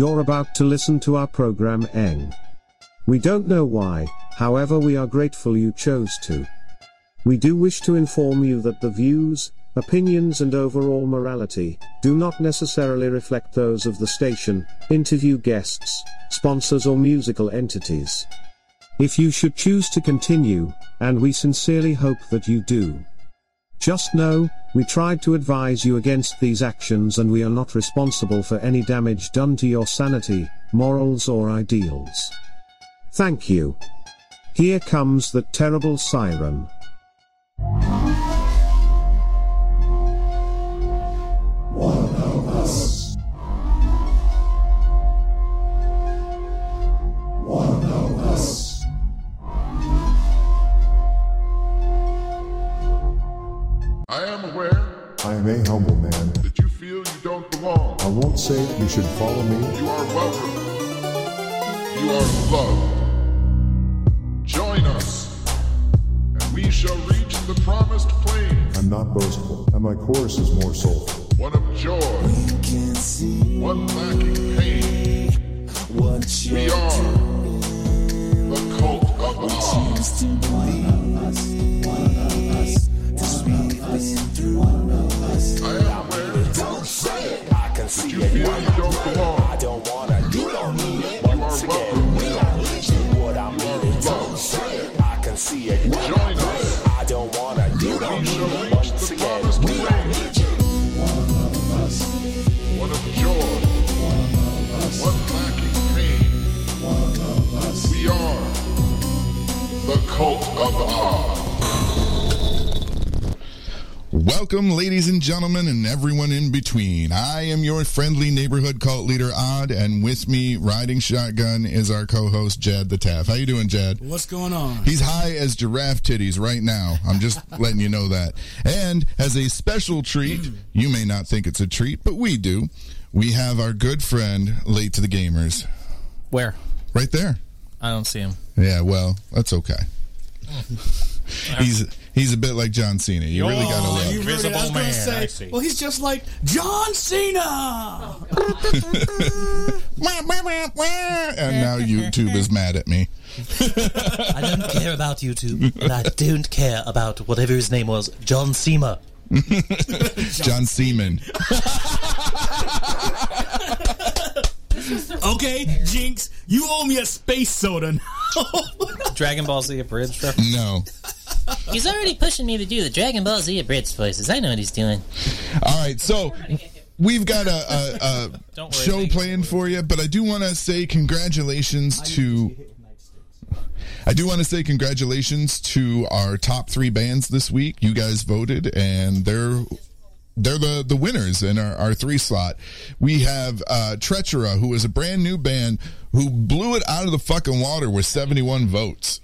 You're about to listen to our program Eng. We don't know why, however, we are grateful you chose to. We do wish to inform you that the views, opinions, and overall morality do not necessarily reflect those of the station, interview guests, sponsors, or musical entities. If you should choose to continue, and we sincerely hope that you do, just know, we tried to advise you against these actions and we are not responsible for any damage done to your sanity, morals, or ideals. Thank you. Here comes the terrible siren. I am aware I am a humble man. that you feel you don't belong. I won't say you should follow me. You are welcome. You are loved. Join us, and we shall reach the promised plains. I'm not boastful, and my chorus is more soulful. One of joy, We can see. one lacking pain. We are the cult of the heart. I am aware I can see you it. feel don't belong. I don't wanna. You don't need it. Are Once again, welcome. what I'm needing. Don't say it. I can see it. Join us. I don't wanna. You don't We shall it. Once again, we don't plains. need you. One of joy, one lacking pain. We are the cult of the heart. Welcome, ladies and gentlemen, and everyone in between. I am your friendly neighborhood cult leader, Odd, and with me, riding shotgun, is our co-host Jad the Taff. How you doing, Jad? What's going on? He's high as giraffe titties right now. I'm just letting you know that. And as a special treat, you may not think it's a treat, but we do. We have our good friend, late to the gamers, Where? right there. I don't see him. Yeah, well, that's okay. he's he's a bit like John Cena. You really gotta Oh, love. you really, I was Invisible gonna Man, I say, see. well, he's just like John Cena. and now YouTube is mad at me. I don't care about YouTube, and I don't care about whatever his name was, John Cena. John Seaman. Okay, Jinx, you owe me a space soda. now. Dragon Ball Z abridged reference. No. He's already pushing me to do the Dragon Ball Z abridged voices. I know what he's doing. All right, so we've got a, a, a worry, show thank planned for you, but I do want to say congratulations to. I do want to say congratulations to our top three bands this week. You guys voted, and they're they're the the winners in our, our three slot. We have uh, Tretura, who is a brand new band who blew it out of the fucking water with 71 votes.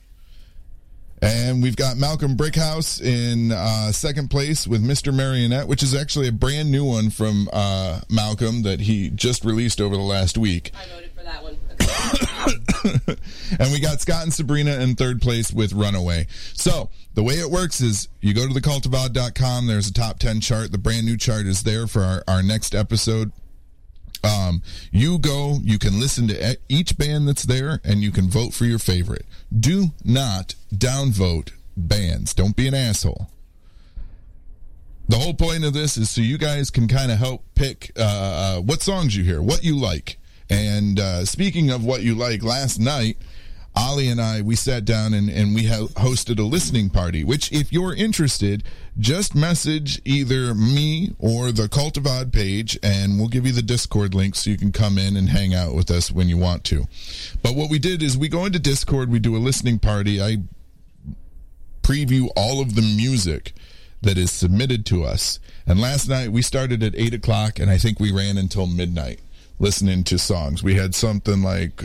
And we've got Malcolm Brickhouse in uh, second place with Mr. Marionette, which is actually a brand new one from uh, Malcolm that he just released over the last week. I voted for that one. and we got Scott and Sabrina in third place with Runaway. So the way it works is you go to thecultofodd.com. There's a top 10 chart. The brand new chart is there for our, our next episode. Um, you go, you can listen to each band that's there and you can vote for your favorite. Do not downvote bands. Don't be an asshole. The whole point of this is so you guys can kind of help pick uh, uh, what songs you hear, what you like. And uh, speaking of what you like, last night, Ali and I, we sat down and, and we hosted a listening party, which, if you're interested, just message either me or the Cult of Odd page, and we'll give you the Discord link so you can come in and hang out with us when you want to. But what we did is we go into Discord, we do a listening party. I preview all of the music that is submitted to us. And last night we started at 8 o'clock, and I think we ran until midnight listening to songs. We had something like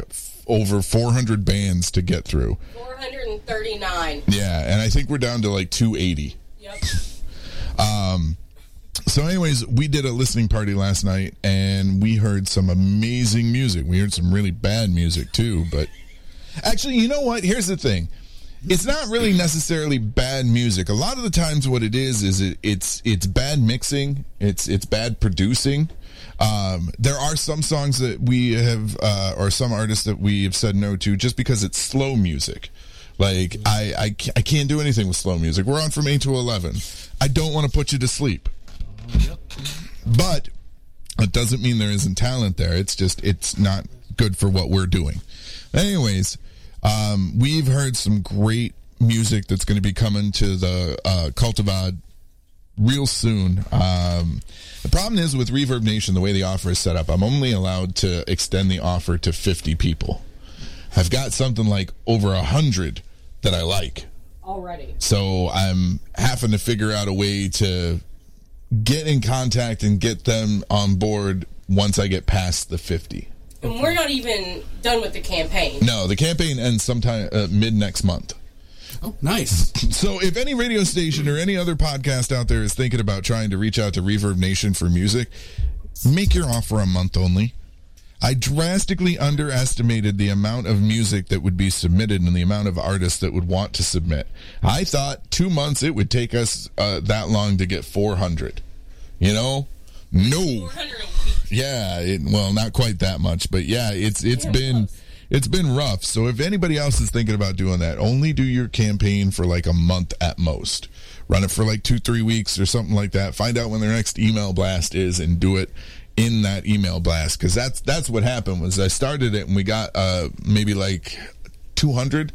over 400 bands to get through. 439. Yeah, and I think we're down to like 280. Yep. Um, so, anyways, we did a listening party last night, and we heard some amazing music. We heard some really bad music too. But actually, you know what? Here's the thing: it's not really necessarily bad music. A lot of the times, what it is is it, it's it's bad mixing. It's it's bad producing. Um, there are some songs that we have, uh, or some artists that we have said no to just because it's slow music. Like I, I, I can't do anything with slow music. We're on from eight to eleven. I don't want to put you to sleep, but it doesn't mean there isn't talent there. It's just it's not good for what we're doing. Anyways, um, we've heard some great music that's going to be coming to the uh, Cult of Odd real soon. Um, the problem is with Reverb Nation, the way the offer is set up, I'm only allowed to extend the offer to 50 people. I've got something like over a hundred that I like. Already. So I'm having to figure out a way to get in contact and get them on board once I get past the 50. And we're not even done with the campaign. No, the campaign ends sometime uh, mid next month. Oh, nice. So if any radio station or any other podcast out there is thinking about trying to reach out to Reverb Nation for music, make your offer a month only. I drastically underestimated the amount of music that would be submitted and the amount of artists that would want to submit. I thought two months it would take us uh, that long to get 400. You know? No. Yeah, it, well, not quite that much, but yeah, it's it's been it's been rough. So if anybody else is thinking about doing that, only do your campaign for like a month at most. Run it for like two, three weeks or something like that. Find out when their next email blast is and do it in that email blast because that's that's what happened. Was I started it and we got uh maybe like two hundred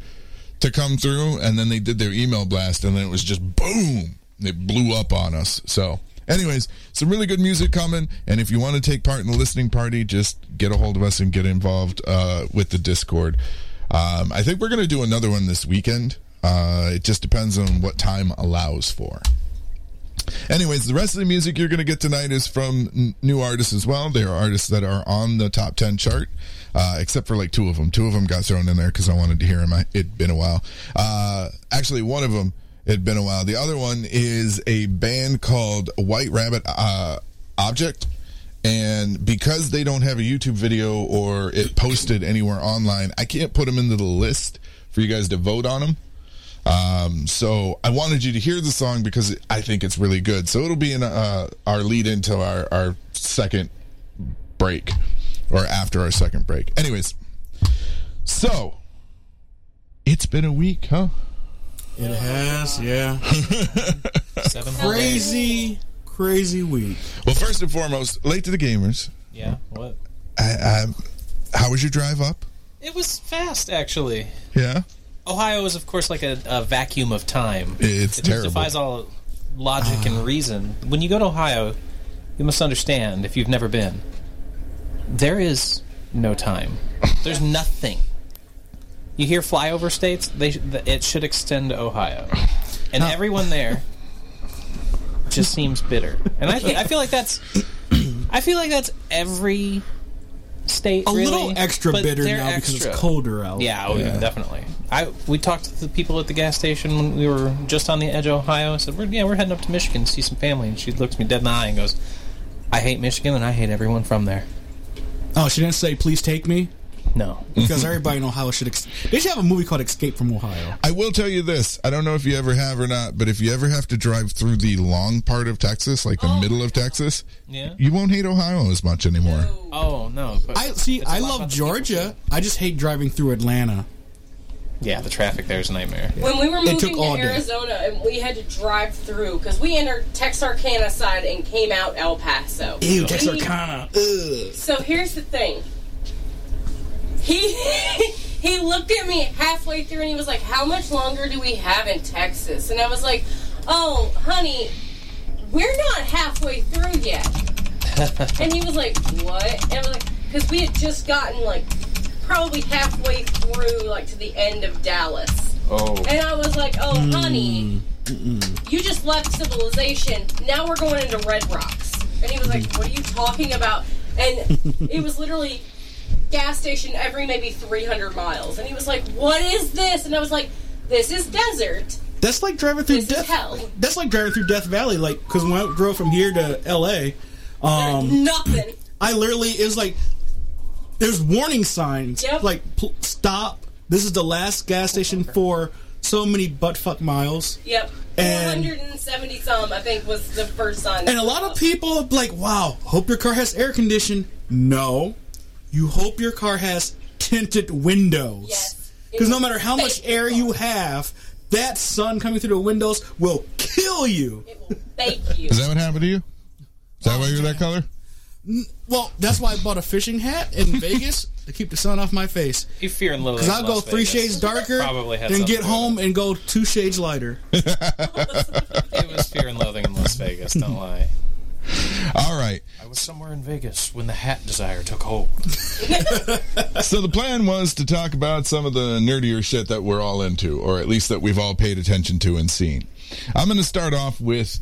to come through, and then they did their email blast, and then it was just boom, it blew up on us. So. Anyways, some really good music coming, and if you want to take part in the listening party, just get a hold of us and get involved uh, with the Discord. Um, I think we're going to do another one this weekend. Uh, it just depends on what time allows for. Anyways, the rest of the music you're going to get tonight is from n- new artists as well. They are artists that are on the top 10 chart, uh, except for like two of them. Two of them got thrown in there because I wanted to hear them. I, it'd been a while. Uh, actually, one of them, it'd been a while. The other one is a band called White Rabbit uh, Object. And because they don't have a YouTube video or it posted anywhere online, I can't put them into the list for you guys to vote on them. Um, so I wanted you to hear the song because I think it's really good. So it'll be in uh, our lead into our, our second break or after our second break. Anyways, so it's been a week, huh? It has, yeah. Seven whole days. crazy, crazy week. Well, first and foremost, late to the gamers. Yeah. What? I, I, how was your drive up? It was fast, actually. Yeah, Ohio is, of course, like a, a vacuum of time. It's it terrible. Just defies all logic and ah. reason. When you go to Ohio, you must understand, if you've never been, there is no time. There's nothing. You hear flyover states? They th- it should extend to Ohio, and everyone there just seems bitter. And I, I feel like that's I feel like that's every state. A really, little extra bitter they're now because it's colder out. Yeah, oh, definitely. I we talked to the people at the gas station when we were just on the edge of Ohio. I said, we're, "Yeah, we're heading up to Michigan to see some family." And she looks me dead in the eye and goes, "I hate Michigan and I hate everyone from there." Oh, she didn't say, "Please take me," No, because everybody in Ohio should. Ex- they should have a movie called "Escape from Ohio." I will tell you this. I don't know if you ever have or not, but if you ever have to drive through the long part of Texas, like the oh, middle of Texas, Yeah. you won't hate Ohio as much anymore. oh no. I see. it's a I lot love about the people, Georgia. I just hate driving through Atlanta. Yeah, the traffic there is a nightmare. When we were It moving took to all day. Arizona and we had to drive through because we entered Texarkana side and came out El Paso. Ew, We- Texarkana. Ugh. So here's the thing. He he looked at me halfway through and he was like, "How much longer do we have in Texas?" And I was like, "Oh, honey, we're not halfway through yet." and he was like, "What?" And I was like, "Because we had just gotten like probably halfway through, like to the end of Dallas." Oh, And I was like, "Oh, honey, you just left civilization. Now we're going into Red Rocks." And he was like, "What are you talking about?" And it was literally gas station every maybe 300 miles. And he was like, "What is this?" And I was like, "This is desert." That's like driving through This is Death. hell. That's like driving through Death Valley. Like because when I drove from here to L.A., um, Nothing. I literally it was like there's warning signs Yep. like pl- stop. This is the last gas station for so many butt fuck miles. Yep. And- 470 some, I think, was the first sign. And a lot of people like, wow, hope your car has air condition. No. You hope your car has tinted windows. Yes. Because no matter how much air you have, that sun coming through the windows will kill you. It will bake you. Is that what happened to you? Is that why you're that color? Well, that's why I bought a fishing hat in Vegas to keep the sun off my face. You fear and loathing. Because I'll go Las three Vegas. shades darker, Probably then get to do with home and go two shades lighter. It was fear and loathing in Las Vegas. Don't lie. All right. I was somewhere in Vegas when the hat desire took hold. So the plan was to talk about some of the nerdier shit that we're all into, or at least that we've all paid attention to and seen. I'm going to start off with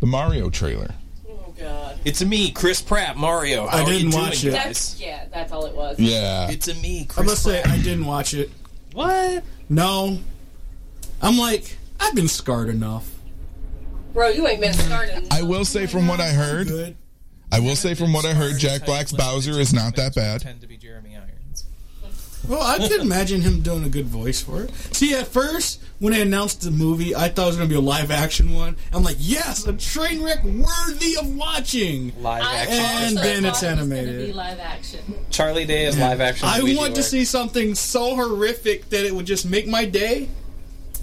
the Mario trailer. Oh, God. It's a me, Chris Pratt, Mario. How I didn't watch it. That's, yeah, that's all it was. Yeah. It's a me, Chris I must say, I didn't watch it. what? No. I'm like, I've been scarred enough. Bro, you ain't been starting. I will say from what I heard, Good. I will say from what I heard, Jack Black's Bowser is not that bad. Tend to be Jeremy Irons. Well, I could imagine him doing a good voice for it. See, at first, when they announced the movie, I thought it was going to be a live action one. I'm like, yes, a train wreck worthy of watching. Live I action. And also then it's thought it was gonna animated. be live action. Charlie Day is live action. I Ouija want to board. see something so horrific that it would just make my day.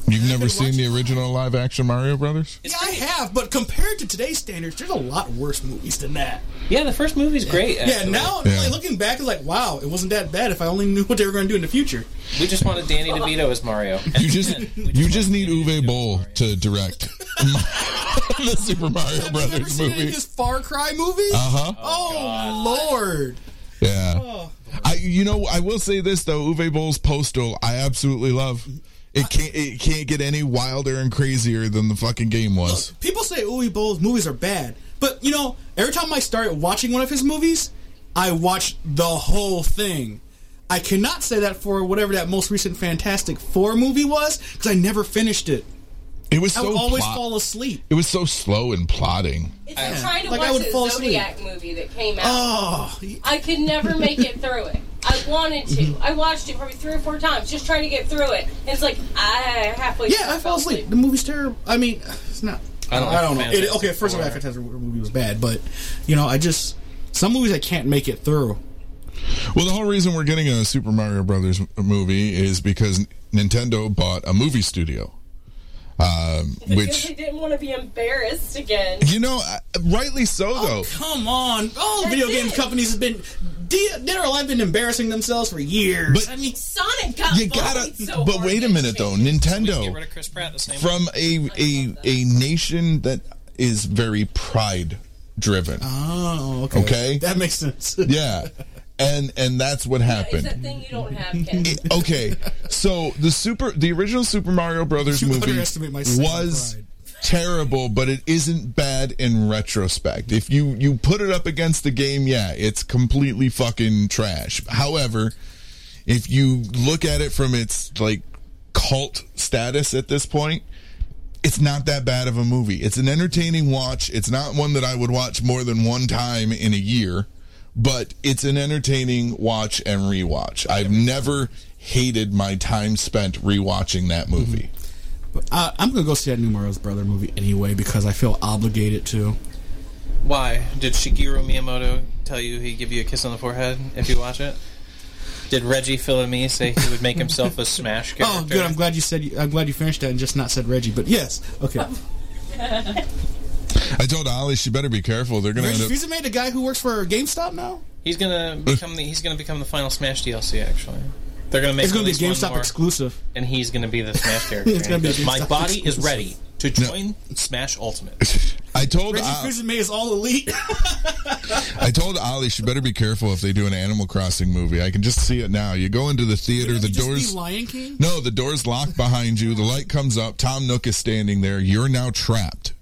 You've never been seen the original live action Mario Brothers? Yeah, I have, but compared to today's standards, there's a lot worse movies than that. Yeah, the first movie's great. Yeah, actually. now Yeah. like, looking back, it's like, wow, it wasn't that bad if I only knew what they were going to do in the future. we just wanted Danny DeVito as Mario. You just you just need Uwe Boll to direct the Super Mario Have you ever Brothers seen any movie. of his Far Cry movies? Uh huh. Oh, Lord. Yeah. Oh. I you know I will say this though Uwe Boll's Postal I absolutely love. It can't it can't get any wilder and crazier than the fucking game was. People say Uwe Boll's movies are bad, but you know, every time I start watching one of his movies, I watch the whole thing. I cannot say that for whatever that most recent Fantastic Four movie was because I never finished it. It was I so would always plot- fall asleep. It was so slow and plotting. It's like trying to Like, I watch would the fall asleep. Zodiac movie that came out. Oh, I could never make it through it. I wanted to. Mm-hmm. I watched it probably three or four times, just trying to get through it. And it's like I halfway. yeah, through, I fell asleep. The movie's terrible. I mean, it's not. I I don't don't, like know. It, Fantastic okay, first of all, Four. Fantastic Four movie was bad, but you know, I just some movies I can't make it through. Well, the whole reason we're getting a Super Mario Brothers movie is because Nintendo bought a movie studio. Um, which they didn't want to be embarrassed again. you know, uh, rightly so though. Come on, all That's video game it. companies have been dead or alive been embarrassing themselves for years. But- I mean, Sonic got You gotta, so but wait a minute though. year. Get Nintendo rid of Chris Pratt the same way. from a a a nation that is very pride driven. oh, okay, Okay. that makes sense. Yeah, and and that's what It's happened. that thing you don't have, Ken. It- okay, so the super, the original Super Mario Brothers You movie underestimate my Sega was pride. terrible, but it isn't bad in retrospect. If you you put it up against the game, yeah, it's completely fucking trash. However, if you look at it from its like cult status at this point, it's not that bad of a movie. It's an entertaining watch. It's not one that I would watch more than one time in a year, but it's an entertaining watch and rewatch. I've never hated my time spent rewatching that movie. Uh, I'm gonna go see that new Mario's Brother movie anyway because I feel obligated to. Why did Shigeru Miyamoto tell you he'd give you a kiss on the forehead if you watch it? Did Reggie Fils-Aimé say he would make himself a Smash character? Oh, good. I'm glad you said. You, I'm glad you finished that and just not said Reggie. But yes, okay. I told Ollie she better be careful. They're gonna end Reggie up. Fils-Aimé, the guy who works for GameStop now. He's gonna become the he's gonna become the final Smash DLC. Actually, they're gonna make It's gonna be at a least one GameStop more, exclusive. and he's gonna be the Smash character. It's gonna be My GameStop body is ready to join Smash Ultimate. I told Reggie Ol- Fils-Aimé is all elite. I told Ollie she better be careful if they do an Animal Crossing movie. I can just see it now. You go into the theater, the Just doors. be Lion King. No, the door's locked behind you. The light comes up. Tom Nook is standing there. You're now trapped.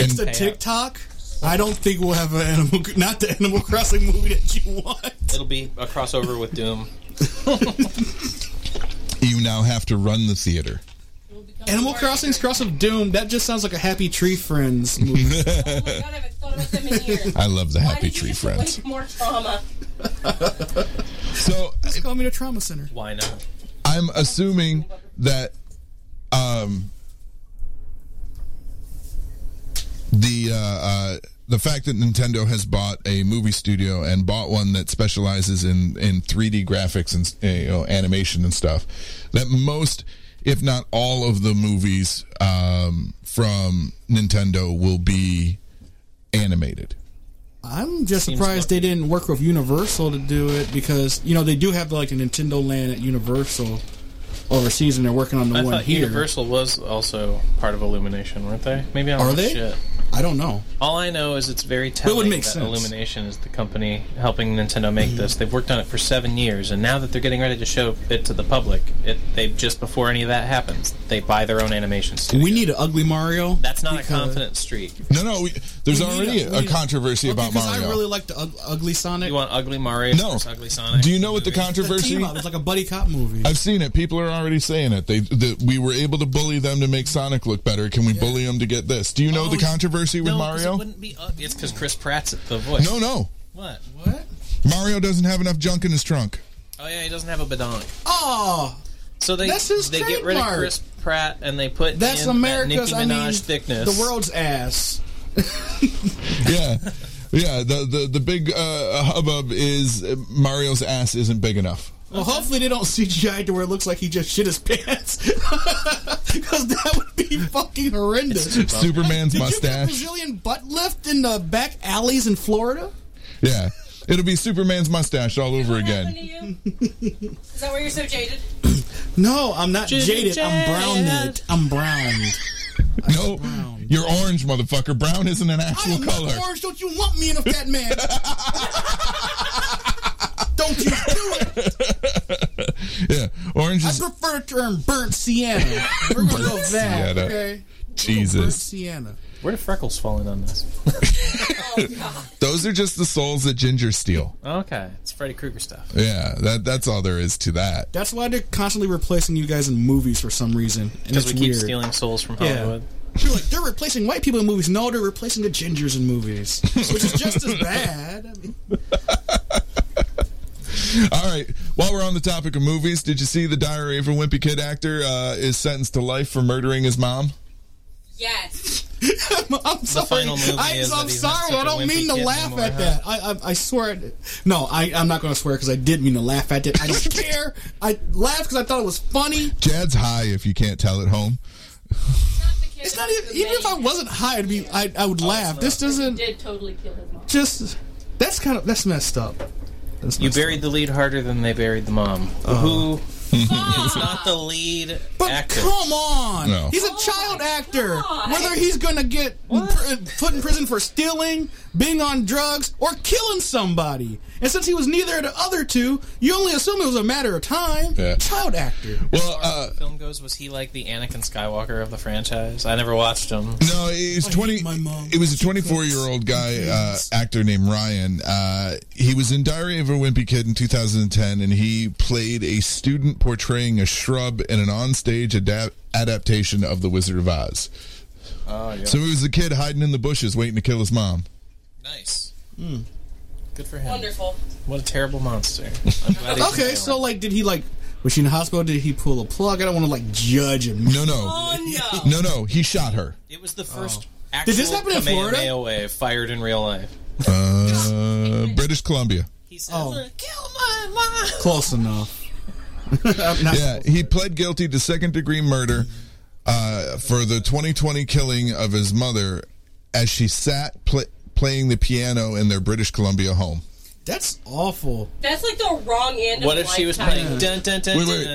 It's And- the TikTok. I don't think we'll have an animal, not the Animal Crossing movie that you want. It'll be a crossover with Doom. You now have to run the theater. Animal Crossing's Cross of Doom. That just sounds like a Happy Tree Friends movie. Oh my god, I haven't thought about them in years. I love the Why Happy did you Tree just Friends. wait More trauma. So Just call me the trauma center. Why not? I'm assuming that um, the uh, uh, the fact that Nintendo has bought a movie studio and bought one that specializes in in 3D graphics and uh, you know animation and stuff, that most, if not all, of the movies um, from Nintendo will be animated. I'm just Seems surprised lucky. they didn't work with Universal to do it because you know they do have like a Nintendo Land at Universal overseas, and they're working on the I one thought here. Universal was also part of Illumination, weren't they? Maybe I'm Are they? Shit. I don't know. All I know is it's very telling it would make that sense. Illumination is the company helping Nintendo make Mm-hmm. this. They've worked on it for seven years, and now that they're getting ready to show it to the public, it they just before any of that happens, they buy their own animation studio. We need an ugly Mario. That's not because- a confident streak. No, no, we, there's We already a- a, a- controversy Okay, about 'cause Mario. I really like the ug- ugly Sonic. You want ugly Mario No. ugly Sonic? Do you know what the movie? the controversy? team. It's like a buddy cop movie. I've seen it. People are already saying it. They that we were able to bully them to make Sonic look better. Can we bully them to get this? Do you know Oh, the controversy with No, 'cause Mario? It wouldn't be. ug- It's because Chris Pratt's the voice. No, no. What? what? Mario doesn't have enough junk in his trunk. Oh yeah, he doesn't have a badonk. Oh, So they That's his they get rid of trademark. Chris Pratt and they put that's in America's. that I Nicki Minaj mean, thickness. the world's ass. Yeah, yeah. The the the big uh, hubbub is uh, Mario's ass isn't big enough. Well, hopefully they don't CGI to where it looks like he just shit his pants, because that would be fucking horrendous. Superman's Did mustache. you get Brazilian butt lift in the back alleys in Florida? Yeah, it'll be Superman's mustache all over What happened again. to you? Is that why you're so jaded? No, I'm not Jaded, jaded. I'm browned. jaded. I'm browned. No, you're orange, motherfucker. Brown isn't an I actual am color. not orange. Don't you want me in a fat man? Yeah, orange I is prefer the term burnt sienna. We're gonna go with that, sienna. okay? Jesus. Burnt sienna. Where do freckles fall in on this? Oh god. Those are just the souls that Ginger steal. Okay, it's Freddy Krueger stuff. Yeah, that that's all there is to that. That's why they're constantly replacing you guys in movies for some reason, and Because it's we keep weird. stealing souls from Yeah. Hollywood. They're like they're replacing white people in movies. No, they're replacing the gingers in movies, which is just as bad. I mean, All right. While we're on the topic of movies, did you see the Diary of a Wimpy Kid actor uh, is sentenced to life for murdering his mom? Yes. I'm sorry. final movie I, is I'm that he's not sorry. I don't mean to laugh anymore, at huh? that. I, I I swear. No, I I'm not going to swear because I didn't mean to laugh at it. I don't care. I laughed because I thought it was funny. Jad's high if you can't tell at home. Not the kid It's not even even if I wasn't high, I'd be I I would laugh. This doesn't did totally kill his mom. just. That's kind of that's messed up. That's You buried the lead harder than they buried the mom. Uh-huh. Who? It's not the lead But actor. come on, No. he's a Oh child actor. God. Whether he's gonna get pr- put in prison for stealing, being on drugs, or killing somebody, and since he was neither of the other two, you only assume it was a matter of time. Yeah. Child actor. Well, uh, The film goes, was he like the Anakin Skywalker of the franchise? I never watched him. no, it was twenty. my mom. It was a twenty-four-year-old guy uh, actor named Ryan. Uh, he was in Diary of a Wimpy Kid in 2010, and he played a student portraying a shrub in an onstage adap- adaptation of The Wizard of Oz. Oh yeah. So he was a kid hiding in the bushes, waiting to kill his mom. nice. Hmm. Good for him. Wonderful. What a terrible monster. I'm glad Okay, so jail. like, did he like? Was she in the hospital? Did he pull a plug? I don't want to like judge him. No, no, Oh no. no, no. He shot her. it was the first Oh. Did this happen in Florida? Kamehameha wave fired in real life. Uh, British Columbia. He said, Oh. "Kill my mom." Close enough. I'm not- Yeah, he pled guilty to second degree murder uh, for the 2020 killing of his mother as she sat pl- playing the piano in their British Columbia home. That's awful. That's like the wrong end What of if she was Lifetime. playing dun dun dun Wait, wait.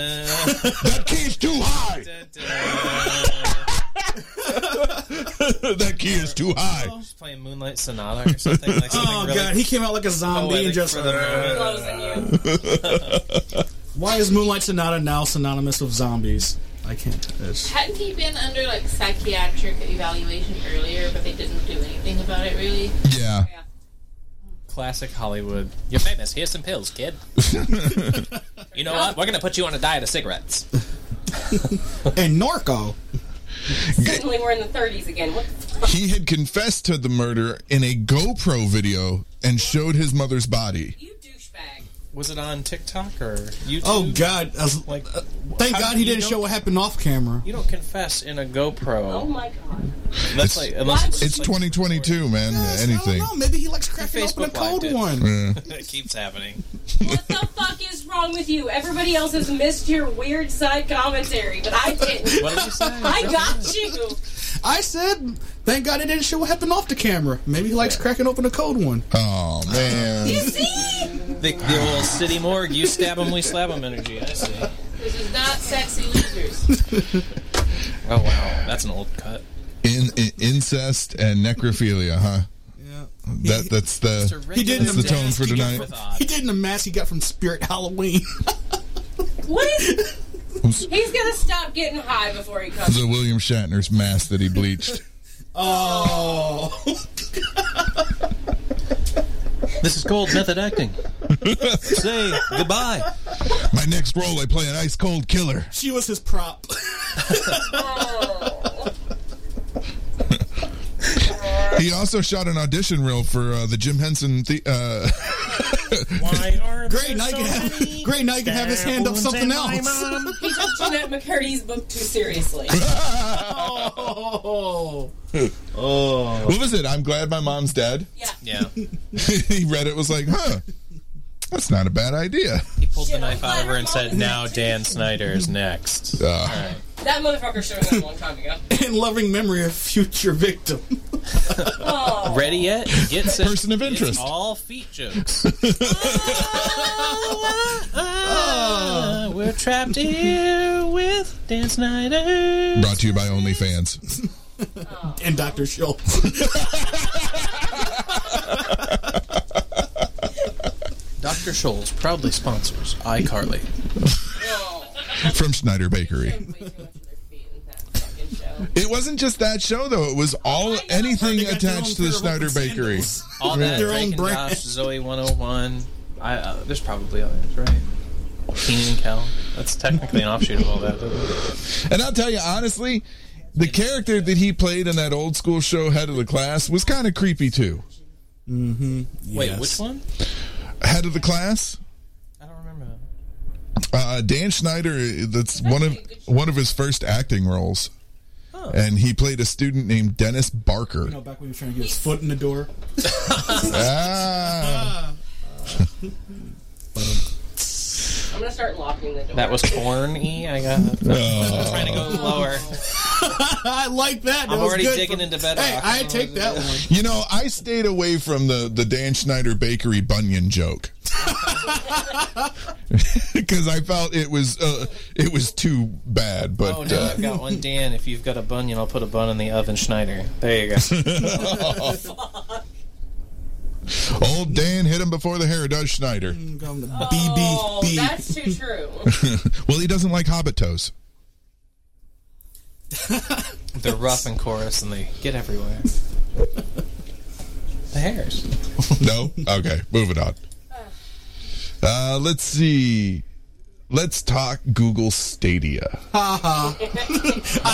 That key's too high. dun, dun. that key is too high. She's playing Moonlight Sonata or something like something Oh really god, he came out like a zombie and just. for the moment. Closing you. Why is Moonlight Sonata now synonymous with zombies? I can't. It's, Hadn't he been under like psychiatric evaluation earlier, but they didn't do anything about it really? Yeah. Classic Hollywood. You're famous. Here's some pills, kid. you know what? We're gonna put you on a diet of cigarettes. and Norco. Suddenly we're in the 30s again. What the fuck? He had confessed to the murder in a GoPro video and showed his mother's body. You douchebag. Was it on TikTok or YouTube? Oh God! Was, Like, uh, thank God he didn't show what happened off camera. You don't confess in a GoPro. Oh my god. That's like unless it's, It's like, 2022, man. Yes, Anything. I don't know. Maybe he likes cracking open a cold liked it. one. it keeps happening. What the fuck is wrong with you? Everybody else has missed your weird side commentary, but I didn't. What did you say? I got you. I said, thank God he didn't show what happened off the camera. Maybe he likes cracking open a cold one. Oh man. You see? The, the old city morgue. You stab them, we slap them energy. I see. This is not sexy losers. Oh wow, that's an old cut. In, in incest and necrophilia, huh? Yeah. That that's the He did that's the tone for tonight. He did in a mask he got from Spirit Halloween. What is? He's gonna stop getting high before he comes. The William Shatner's mask that he bleached. oh. This is called method acting. Say goodbye. My next role, I play an ice cold killer. She was his prop. He also shot an audition reel for uh, the Jim Henson. The- uh, Why are Great, now you can have, great, now you can have his hand up something else. He took Jennette McCurdy's book too seriously. oh. oh, what was it? I'm glad my mom's dead. Yeah. Yeah. he read it, was like, huh, that's not a bad idea. He pulled the knife out of her and said, "Now Dan Schneider is next." Uh, All right. That motherfucker showed have gone a long time ago. In loving memory of future victim. Oh. Ready yet? Get set. Person of interest. all feet jokes. Ah, we're trapped here with Dan Schneider. Brought to you by OnlyFans. And Dr. Schultz. Dr. Scholl's proudly sponsors iCarly. From Schneider Bakery. It wasn't just that show though. It was all anything They got their attached to the pair of Schneider Bakery. All that Their Drake own and brand. Josh, Zoe 101. I, uh, there's probably others, right? Kenan and Kel. That's technically an offshoot of all that. isn't it? And I'll tell you honestly, the character that he played in that old school show, Head of the Class, was kind of creepy too. Wait, Yes. Wait, which one? Head of the Class. I don't remember. Uh, Dan Schneider. That's one of one of his first acting roles. And he played a student named Dennis Barker. You know, back when he was trying to get his foot in the door. Ah. I'm gonna start locking the door. That was porn-y. I got. I'm trying to go lower. I like that. that I'm already good digging for- into bed. Hey, I take that one. You know, I stayed away from the, the Dan Schneider Bakery bunion joke because I felt it was uh, it was too bad. But Oh no, uh, I've got one. Dan, if you've got a bunion, I'll put a bun in the oven. Schneider. There you go. old Dan hit him before the hair does Schneider. Come to Oh, BBB. that's too true. well, he doesn't like hobbit toes. They're rough and coarse, and they get everywhere. The hairs. No? Okay, moving on. Uh, let's see. Let's talk Google Stadia. I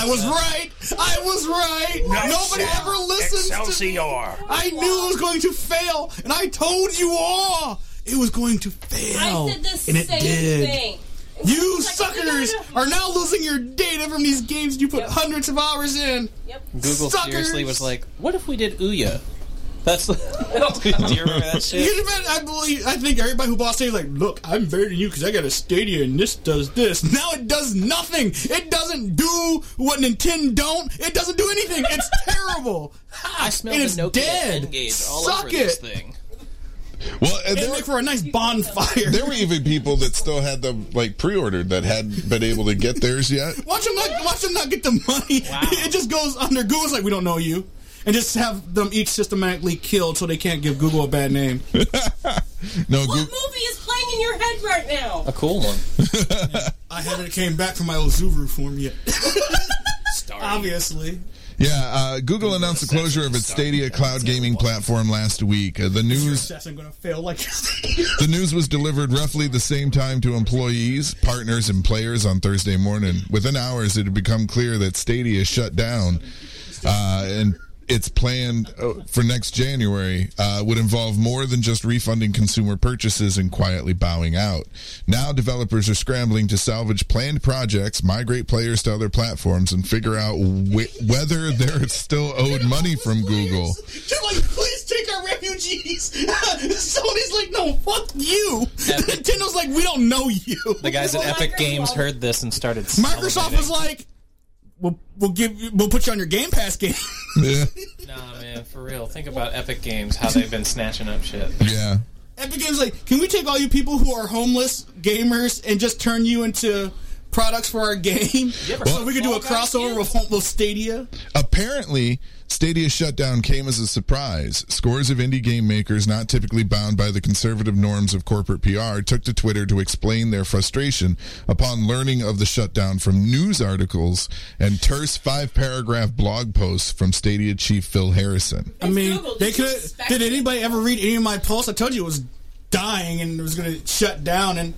was right. I was right. Nobody ever listens to me. I knew it was going to fail, and I told you all it was going to fail. I said the and it same did. thing. You suckers are now losing your data from these games you put Yep. hundreds of hours in. Yep. Google Suckers. seriously was like, "What if we did Ouya?" That's. Do you remember that shit? You bet- I believe. I think everybody who bought Stadia is like, look, I'm better than you because I got a Stadia and this does this. Now it does nothing. It doesn't do what Nintendo don't. It doesn't do anything. It's terrible. I smell and the it's Nokia dead. N-Gage all Suck over this it. thing. Well, and It'd there, make for a nice bonfire. there were even people that still had them like pre-ordered that hadn't been able to get theirs yet. Watch them not. Watch them not get the money. It just goes under Google's like we don't know you, and just have them each systematically killed so they can't give Google a bad name. No, What Goo- movie is playing in your head right now? A cool one. I haven't came back from my Oozaru form yet. Obviously. Yeah. Uh, Google announced the closure of its Stadia cloud gaming platform last week. Uh, the news I'm gonna fail like The news was delivered roughly the same time to employees, partners, and players on Thursday morning. Within hours, it had become clear that Stadia shut down, uh, and its plan uh, for next January uh, would involve more than just refunding consumer purchases and quietly bowing out. Now, developers are scrambling to salvage planned projects, migrate players to other platforms, and figure out wh- whether they're still owed money from Google. They're like, please take our refugees. Sony's like, no, fuck you. Nintendo's like, we don't know you. The guys at Epic Games heard this and started. Microsoft was like, we'll, we'll give we'll put you on your Game Pass game. Yeah. Nah, man, for real. Think about Epic Games, how they've been snatching up shit. Yeah. Epic Games like, can we take all you people who are homeless gamers and just turn you into products for our game? so we could do a crossover with, home- with Stadia. Apparently, Stadia's shutdown came as a surprise. Scores of indie game makers, not typically bound by the conservative norms of corporate PR, took to Twitter to explain their frustration upon learning of the shutdown from news articles and terse five paragraph blog posts from Stadia chief Phil Harrison. I mean, they could. Did anybody ever read any of my posts? I told you it was dying and it was going to shut down, and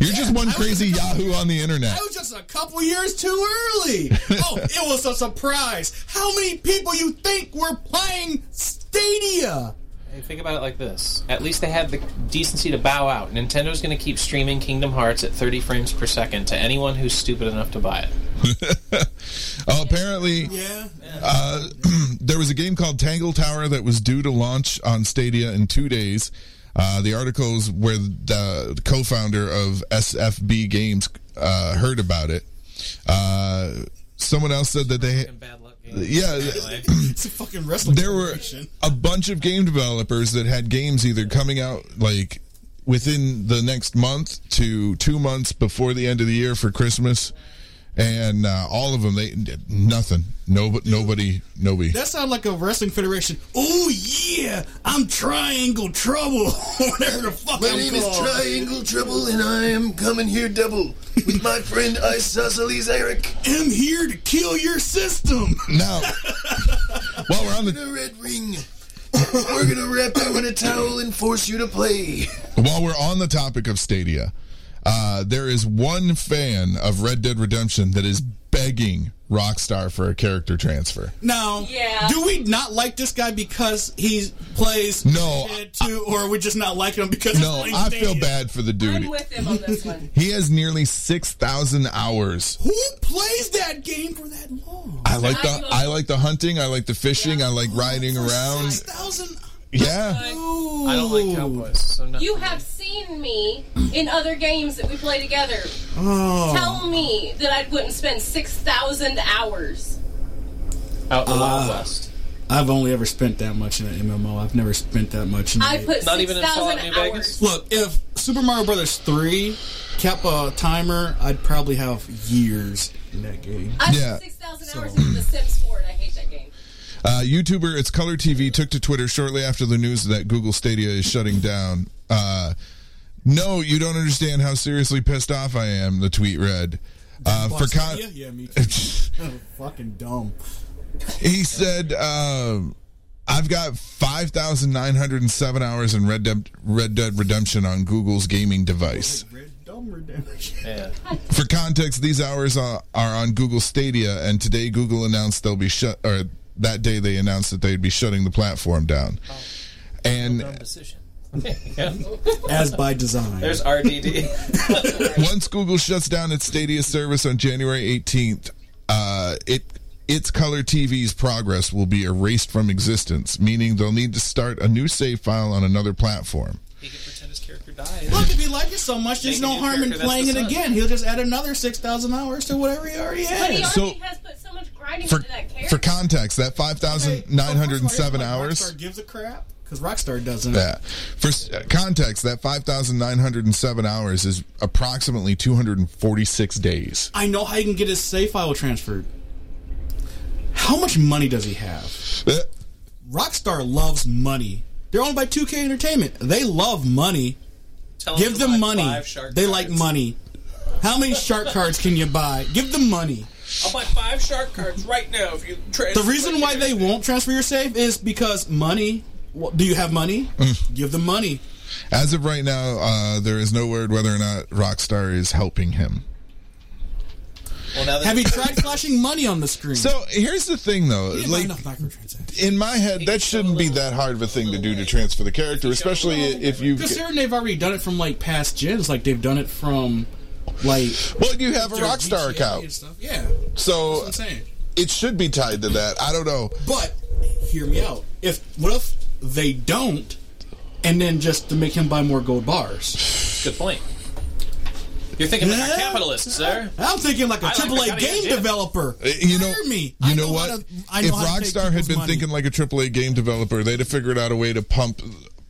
You're just one crazy Yahoo on the internet. I was just a couple years too early. oh, it was a surprise. How many people you think were playing Stadia? Hey, think about it like this. At least they had the decency to bow out. Nintendo's going to keep streaming Kingdom Hearts at 30 frames per second to anyone who's stupid enough to buy it. Oh, apparently, Yeah. uh, there was a game called Tangle Tower that was due to launch on Stadia in two days. Uh, the articles where the co-founder of SFB Games uh, heard about it. Uh, someone else said that they, yeah, It's a fucking wrestling. there were a bunch of game developers that had games either coming out like within the next month to two months before the end of the year for Christmas, and uh, all of them they did nothing. Nobody, nobody, nobody. That sounds like a wrestling federation. Oh yeah, I'm Triangle Trouble. Whatever the fuck My I'm name is. Triangle Trouble, and I am coming here double with my friend Isosceles Eric. I'm here to kill your system. Now, while we're on In the red ring, we're gonna wrap you in a towel and force you to play. while we're on the topic of Stadia, uh, there is one fan of Red Dead Redemption that is begging Rockstar for a character transfer. Now, Yeah. do we not like this guy because he plays No, Red Dead 2, or are we just not like him because No, he's playing I feel bad for the dude. I'm with him on this one. He has nearly six thousand hours. Who plays that game for that long? I like the I like the hunting. I like the fishing. I like riding around. Six thousand. Yeah, I don't like cowboys, so no. You have seen me in other games that we play together. Oh. Tell me that I wouldn't spend 6,000 hours. Out in the Wild Ah. West. I've only ever spent that much in an MMO. I've never spent that much in. I a- put Not even in 6,000 Fallout New hours. Vegas? Look, if Super Mario Brothers three kept a timer, I'd probably have years in that game. I Yeah. put 6,000 hours into The Sims 4 and I hate that game. uh, YouTuber It's Color TV took to Twitter shortly after the news that Google Stadia is shutting down. Uh, no, you don't understand how seriously pissed off I am. The tweet read. Uh, for con- yeah, yeah, me too. oh, fucking dumb. he said, um, "I've got five thousand nine hundred and seven hours in Red Dead, Red Dead Redemption on Google's gaming device." Red dumb redemption. Yeah. For context, these hours are, are on Google Stadia, and today Google announced they'll be shut, or that day they announced that they'd be shutting the platform down. And Dumb decision. As by design. There's RDD. once Google shuts down its Stadia service on January 18th, uh, it its color TV's progress will be erased from existence, meaning they'll need to start a new save file on another platform. he could pretend his character died. Look, if he liked it so much, there's Make no harm in playing it again. He'll just add another six thousand hours to whatever he already But he has. already So- has put so much grinding For into that character. for context, that 5,907 hours. Gives a crap because Rockstar doesn't. Yeah. For uh, context, that 5,907 hours is approximately 246 days. I know how you can get his save file transferred. How much money does he have? Uh, Rockstar loves money. They're owned by 2K Entertainment. They love money. Tell Give them money. They cards. like money. How many shark cards can you buy? Give them money. I'll buy five shark cards right now if you transfer. The reason why they won't transfer your save is because money. Well, do you have money? Give them money. As of right now, uh, there is no word whether or not Rockstar is helping him. Well, now Have you tried flashing money on the screen? So here's the thing, though. You Like enough microtransactions. in my head, that shouldn't be that hard of a thing to do to transfer the character, especially if you. Because they've already done it from like past gens, like they've done it from like. Well, you have a Rockstar GTA account. stuff. Yeah, So that's what I'm saying. it should be tied to that. I don't know. But hear me out. If what if they don't, and then just to make him buy more gold bars? Good point. You're thinking like a Yeah. capitalist, sir. I'm thinking like a like AAA that game idea. developer. Uh, You know, Hire me. you I know, know what? how to- I know if how to take Rockstar had people's been money. thinking like a AAA game developer, they'd have figured out a way to pump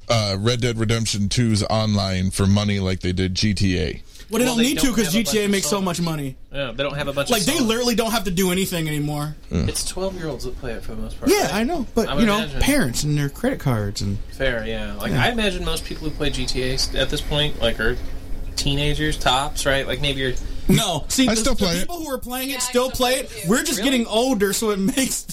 uh, Red Dead Redemption 2's online for money like they did GTA. Well, they Well, don't they need to don't because have a bunch GTA makes so much money. Yeah, they don't have a bunch Like of they literally don't have to do anything anymore. Mm. It's 12 year olds that play it for the most part. Yeah, right? I know, but I would you know, imagine. parents and their credit cards and Fair, yeah. Like Yeah. I imagine most people who play GTA at this point, like, are teenagers, tops, right? Like maybe you're. no. See, I the, still the play it. people who are playing it I still still play play it. it too. We're just Really? getting older, so it makes.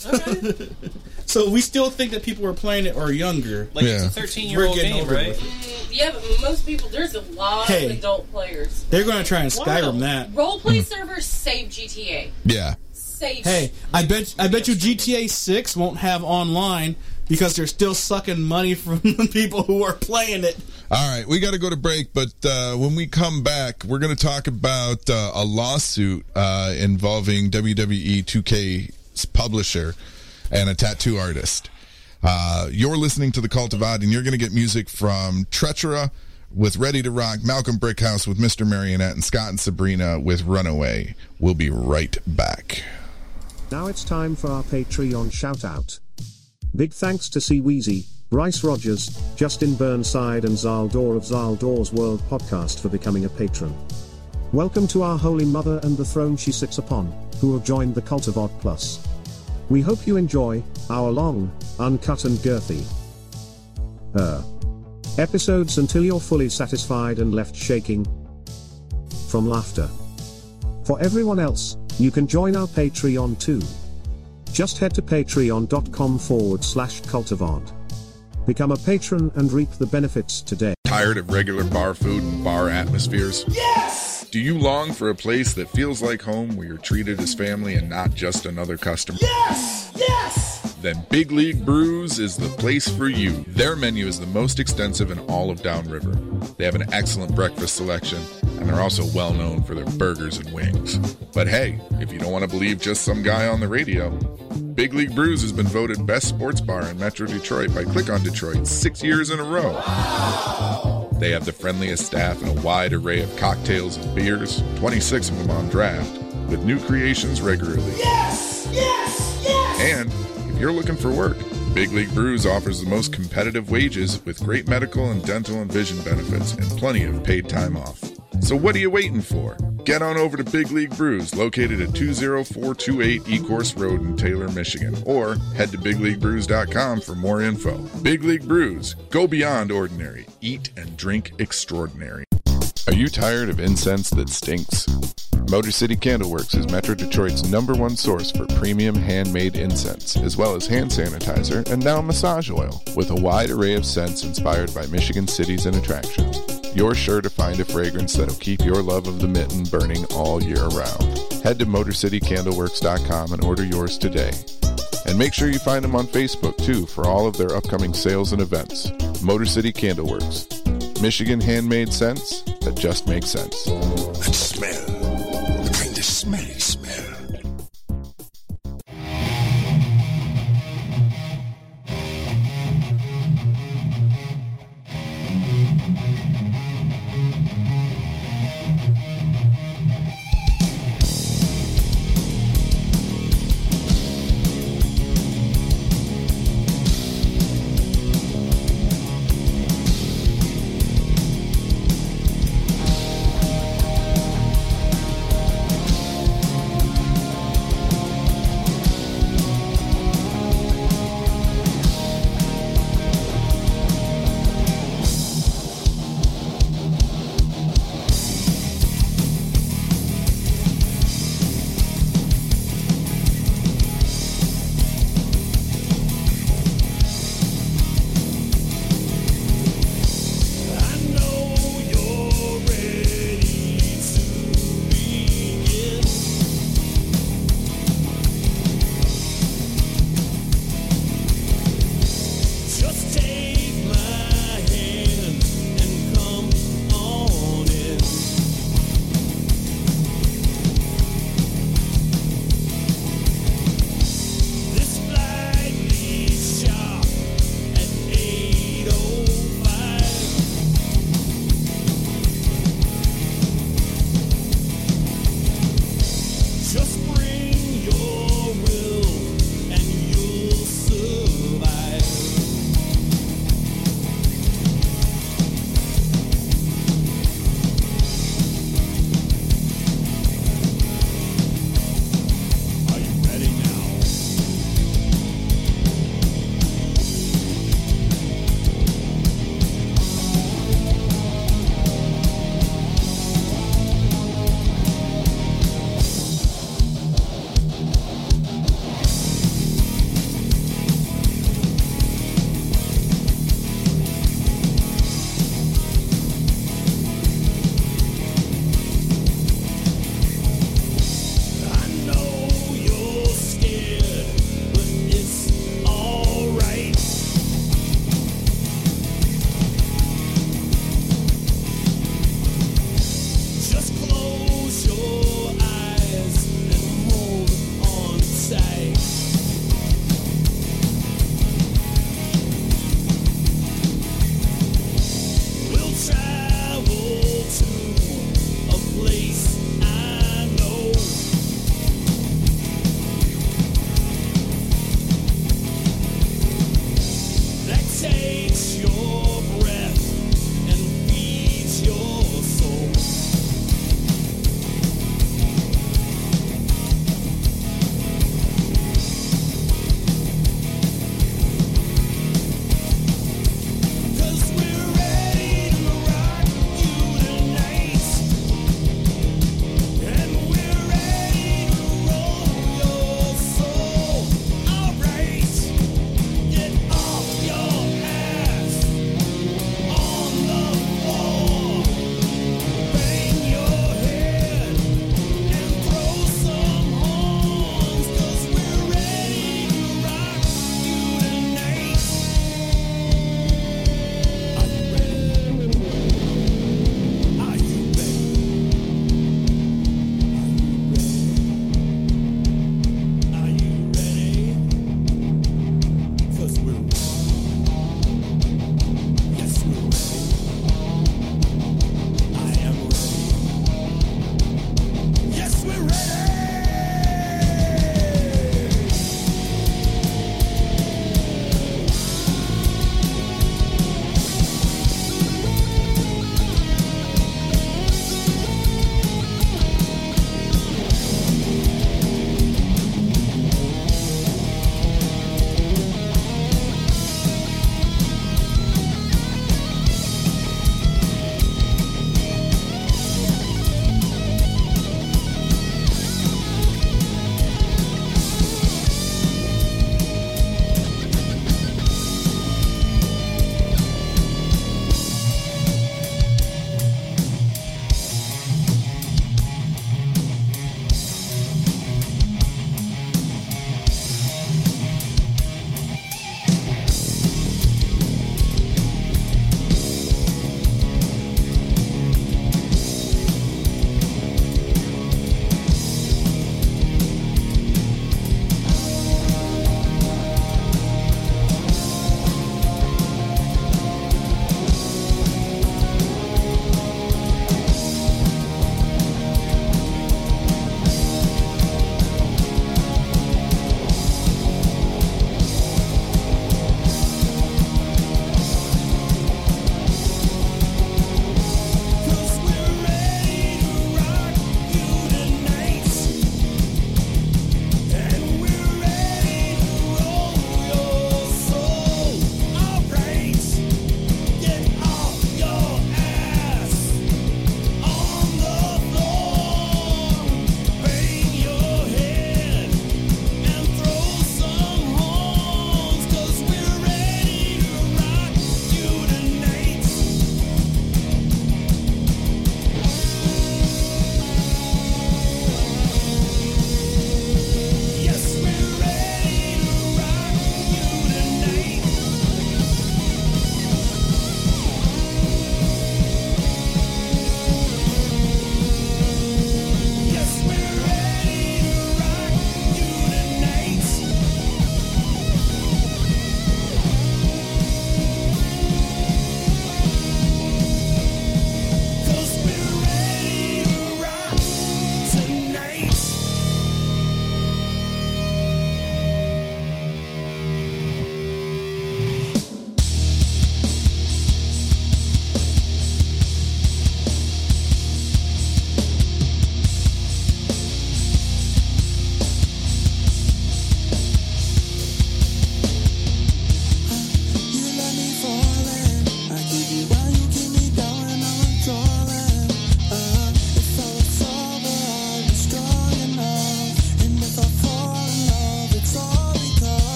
so we still think that people who are playing it are younger. Like Yeah. it's a 13 year We're old getting game, older right? with it. Yeah, but most people, there's a lot Hey. of adult players. They're going to try and Wow. Skyrim that. Roleplay servers save GTA. Yeah. Save. Hey, I bet I bet you GTA Six won't have online because they're still sucking money from the people who are playing it. All right, we got to go to break, but uh, when we come back, we're going to talk about uh, a lawsuit uh, involving WWE 2K's publisher and a tattoo artist. Uh, you're listening to the Cult of Odd, and you're going to get music from Tretura with Ready to Rock, Malcolm Brickhouse with Mr. Marionette, and Scott and Sabrina with Runaway. We'll be right back. Now it's time for our Patreon shout out. Big thanks to C Weezy, Bryce Rogers, Justin Burnside, and Zaldor of Zaldor's World podcast for becoming a patron. Welcome to our Holy Mother and the throne she sits upon, who have joined the Cult of Odd Plus. We hope you enjoy our long, uncut, and girthy uh, episodes until you're fully satisfied and left shaking from laughter. For everyone else, you can join our Patreon too. Just head to patreon.com forward slash cultofodd. Become a patron and reap the benefits today. Tired of regular bar food and bar atmospheres? Yes! Do you long for a place that feels like home where you're treated as family and not just another customer? Yes! Yes! Then Big League Brews is the place for you. Their menu is the most extensive in all of Downriver. They have an excellent breakfast selection, and they're also well known for their burgers and wings. But hey, if you don't want to believe just some guy on the radio, Big League Brews has been voted best sports bar in Metro Detroit by Click on Detroit six years in a row. They have the friendliest staff and a wide array of cocktails and beers, 26 of them on draft, with new creations regularly. Yes! Yes! Yes! And if you're looking for work, Big League Brews offers the most competitive wages with great medical and dental and vision benefits and plenty of paid time off. So what are you waiting for? Get on over to Big League Brews, located at 20428 Ecorse Road in Taylor, Michigan, or head to bigleaguebrews.com for more info. Big League Brews, go beyond ordinary. Eat and drink extraordinary. Are you tired of incense that stinks? Motor City Candleworks is Metro Detroit's number one source for premium handmade incense, as well as hand sanitizer and now massage oil, with a wide array of scents inspired by Michigan cities and attractions. You're sure to find a fragrance that'll keep your love of the mitten burning all year round. Head to MotorCityCandleworks.com and order yours today. And make sure you find them on Facebook too for all of their upcoming sales and events. Motor City Candleworks. Michigan handmade scents that just make sense. That smell.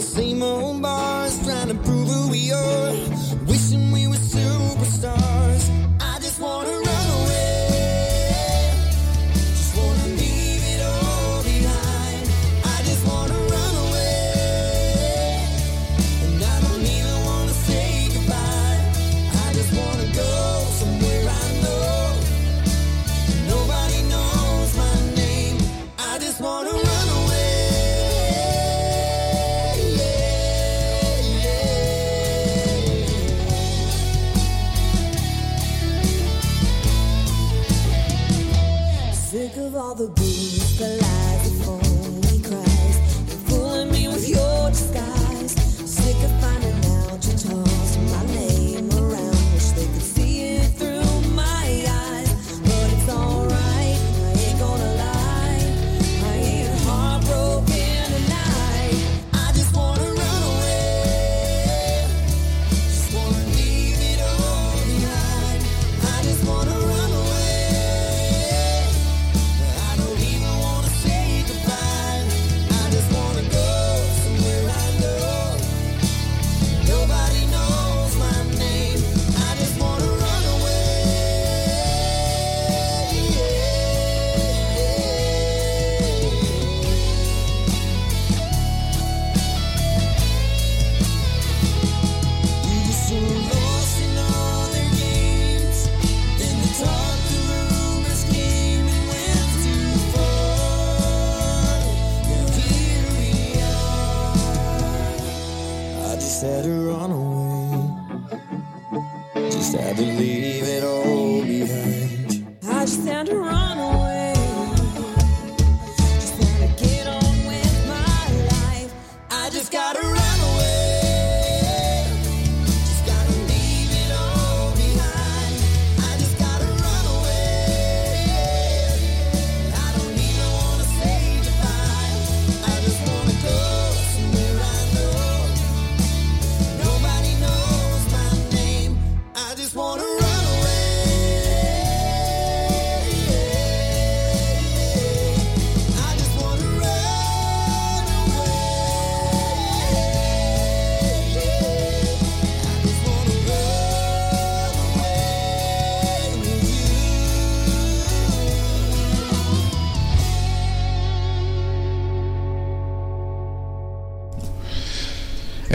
Same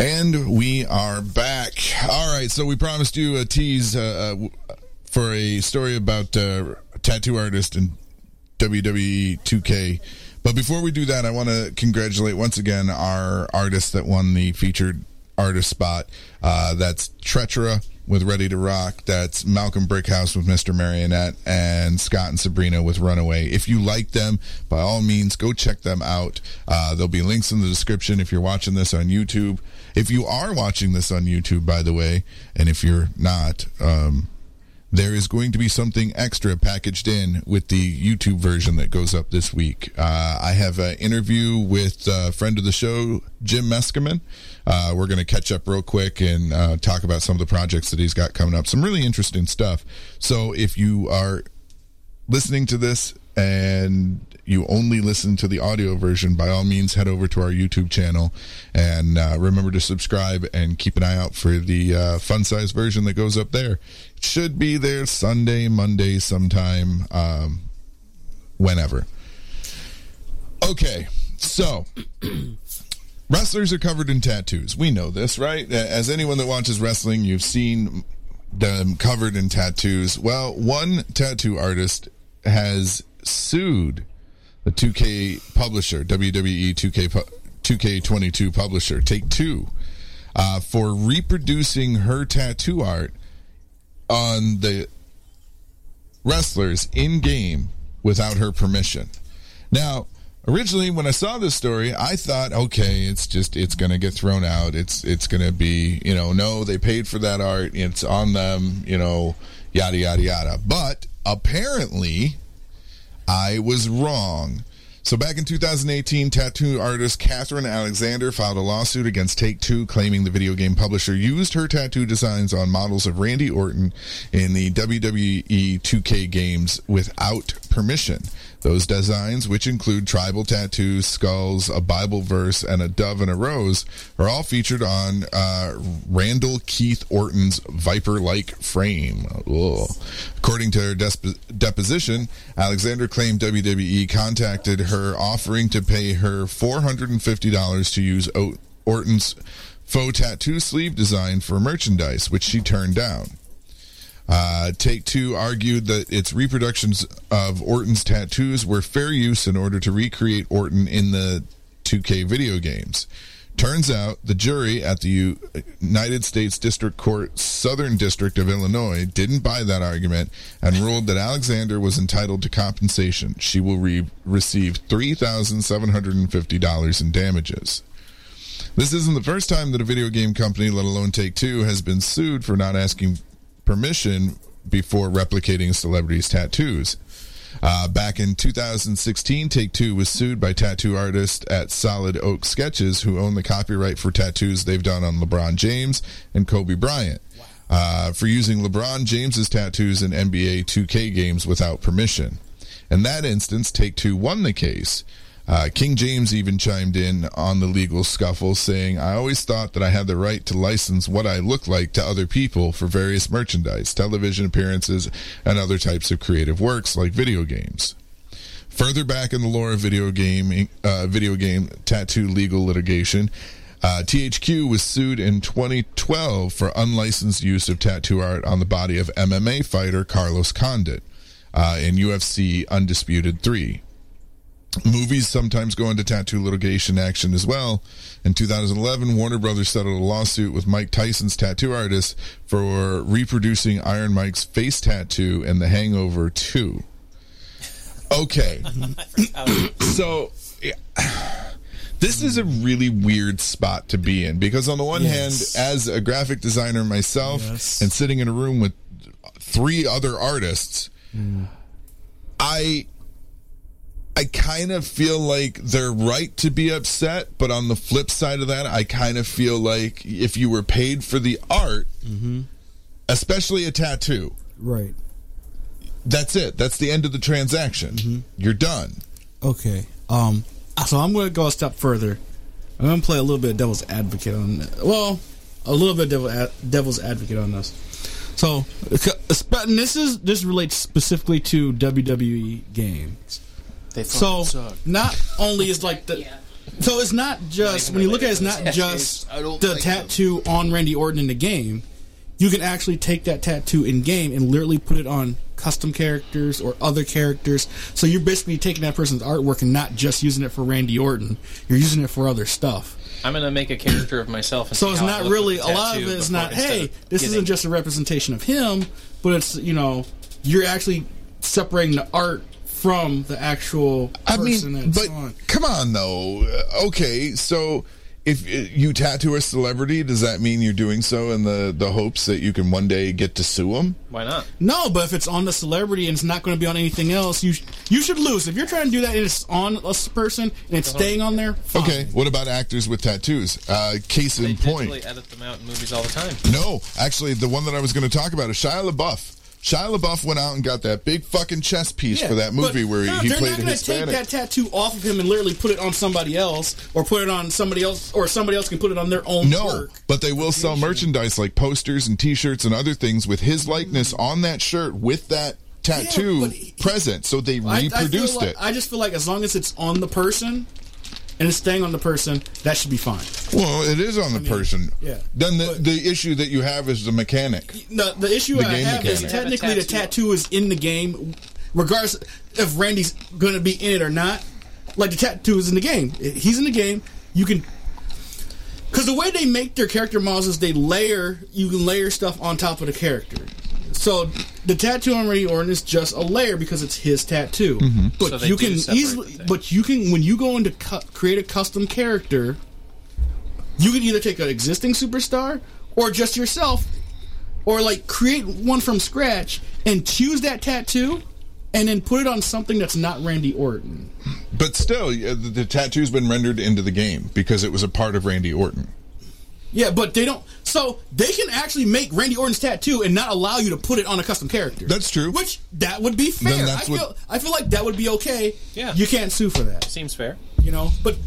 And we are back. All right, so we promised you a tease uh, uh, for a story about uh, a tattoo artist and WWE 2K. But before we do that, I want to congratulate once again our artist that won the featured artist spot. Uh, that's Tretura with Ready to Rock. That's Malcolm Brickhouse with Mr. Marionette and Scott and Sabrina with Runaway. If you like them, by all means, go check them out. Uh, there'll be links in the description if you're watching this on YouTube. If you are watching this on YouTube, by the way, and if you're not, um, there is going to be something extra packaged in with the YouTube version that goes up this week. Uh, I have an interview with a friend of the show, Jim Meskimen. Uh, we're going to catch up real quick and uh, talk about some of the projects that he's got coming up. Some really interesting stuff. So if you are listening to this and you only listen to the audio version, by all means, head over to our YouTube channel and uh, remember to subscribe and keep an eye out for the uh, fun size version that goes up there. It should be there Sunday, Monday, sometime, um, whenever. Okay, so wrestlers are covered in tattoos. We know this, right? As anyone that watches wrestling, you've seen them covered in tattoos. Well, one tattoo artist has sued the 2K publisher, WWE 2K 2K22 publisher, Take Two, uh, for reproducing her tattoo art on the wrestlers in game without her permission. Now, originally when I saw this story, I thought, okay, it's just it's going to get thrown out. It's it's going to be, you know, no, they paid for that art. It's on them, you know, yada yada yada. But apparently, I was wrong. So back in 2018, tattoo artist Catherine Alexander filed a lawsuit against Take Two, claiming the video game publisher used her tattoo designs on models of Randy Orton in the WWE 2K games without permission. Those designs, which include tribal tattoos, skulls, a Bible verse, and a dove and a rose, are all featured on uh, Randall Keith Orton's Viper-like frame. Ugh. According to her desp- deposition, Alexander claimed WWE contacted her offering to pay her $450 to use o- Orton's faux tattoo sleeve design for merchandise, which she turned down. Uh, Take Two argued that its reproductions of Orton's tattoos were fair use in order to recreate Orton in the 2K video games. Turns out the jury at the United States District Court Southern District of Illinois didn't buy that argument and ruled that Alexander was entitled to compensation. She will re- receive $3,750 in damages. This isn't the first time that a video game company, let alone Take Two, has been sued for not asking permission before replicating celebrities' tattoos. Uh, back in 2016, Take Two was sued by tattoo artist at Solid Oak Sketches, who own the copyright for tattoos they've done on LeBron James and Kobe Bryant, uh, for using LeBron James's tattoos in NBA 2K games without permission. In that instance, Take Two won the case. Uh, King James even chimed in on the legal scuffle, saying, I always thought that I had the right to license what I look like to other people for various merchandise, television appearances, and other types of creative works like video games. Further back in the lore of video game, uh, video game tattoo legal litigation, uh, THQ was sued in 2012 for unlicensed use of tattoo art on the body of MMA fighter Carlos Condit uh, in UFC Undisputed 3. Movies sometimes go into tattoo litigation action as well. In 2011, Warner Brothers settled a lawsuit with Mike Tyson's tattoo artist for reproducing Iron Mike's face tattoo in The Hangover 2. Okay. so, yeah. this is a really weird spot to be in because, on the one Yes. hand, as a graphic designer myself Yes. and sitting in a room with three other artists, mm. I I kind of feel like they're right to be upset, but on the flip side of that, I kind of feel like if you were paid for the art, especially a tattoo, Right. that's it. That's the end of the transaction. You're done. Okay. Um. So I'm going to go a step further. I'm going to play a little bit of devil's advocate on. Well, a little bit of devil, ad- devil's advocate on this. So, and this is this relates specifically to WWE games. They So suck. not only is like the So it's not just when you look at it, it's not just the tattoo on Randy Orton in the game. You can actually take that tattoo in game and literally put it on custom characters or other characters. So you're basically taking that person's artwork and not just using it for Randy Orton. You're using it for other stuff. I'm gonna make a character of myself. And So it's not really a lot of it is not. Hey, this getting- isn't just a representation of him, but it's you know you're actually separating the art from the actual I mean, that's but on. come on though. Uh, Okay, so if uh, you tattoo a celebrity, does that mean you're doing so in the the hopes that you can one day get to sue them? Why not? No, but if it's on the celebrity and it's not going to be on anything else, you sh- you should lose. If you're trying to do that and it's on a person and it's staying on there, fine. Okay, what about actors with tattoos? Uh, case in point. Digitally edit them out in movies all the time. No, actually, the one that I was going to talk about is Shia LaBeouf. Shia LaBeouf went out and got that big fucking chess piece Yeah, for that movie where no, he they're played not a going to take that tattoo off of him and literally put it on somebody else, or put it on somebody else, or somebody else can put it on their own No, work. but they will sell merchandise like posters and T-shirts and other things with his likeness mm. on that shirt with that tattoo present. So they I- I, reproduced like, it. I just feel like as long as it's on the person and it's staying on the person, that should be fine. Well, it is on the person. yeah. Then the the issue that you have is the mechanic. The, the issue The I game have is mechanic. technically the tattoo is in the game, regardless if Randy's going to be in it or not. Like the tattoo is in the game. He's in the game. You can. Because the way they make their character models is they layer, you can layer stuff on top of the character. So the tattoo on Randy Orton is just a layer because it's his tattoo. Mm-hmm. But So you can easily, but you can when you go into cu- create a custom character, you can either take an existing superstar or just yourself, or like create one from scratch and choose that tattoo, and then put it on something that's not Randy Orton. But still, uh, the, the tattoo's been rendered into the game because it was a part of Randy Orton. Yeah, but they don't. So they can actually make Randy Orton's tattoo and not allow you to put it on a custom character. That's true. Which that would be fair. I feel what- I feel like that would be okay. Yeah. you can't sue for that. Seems fair. You know, but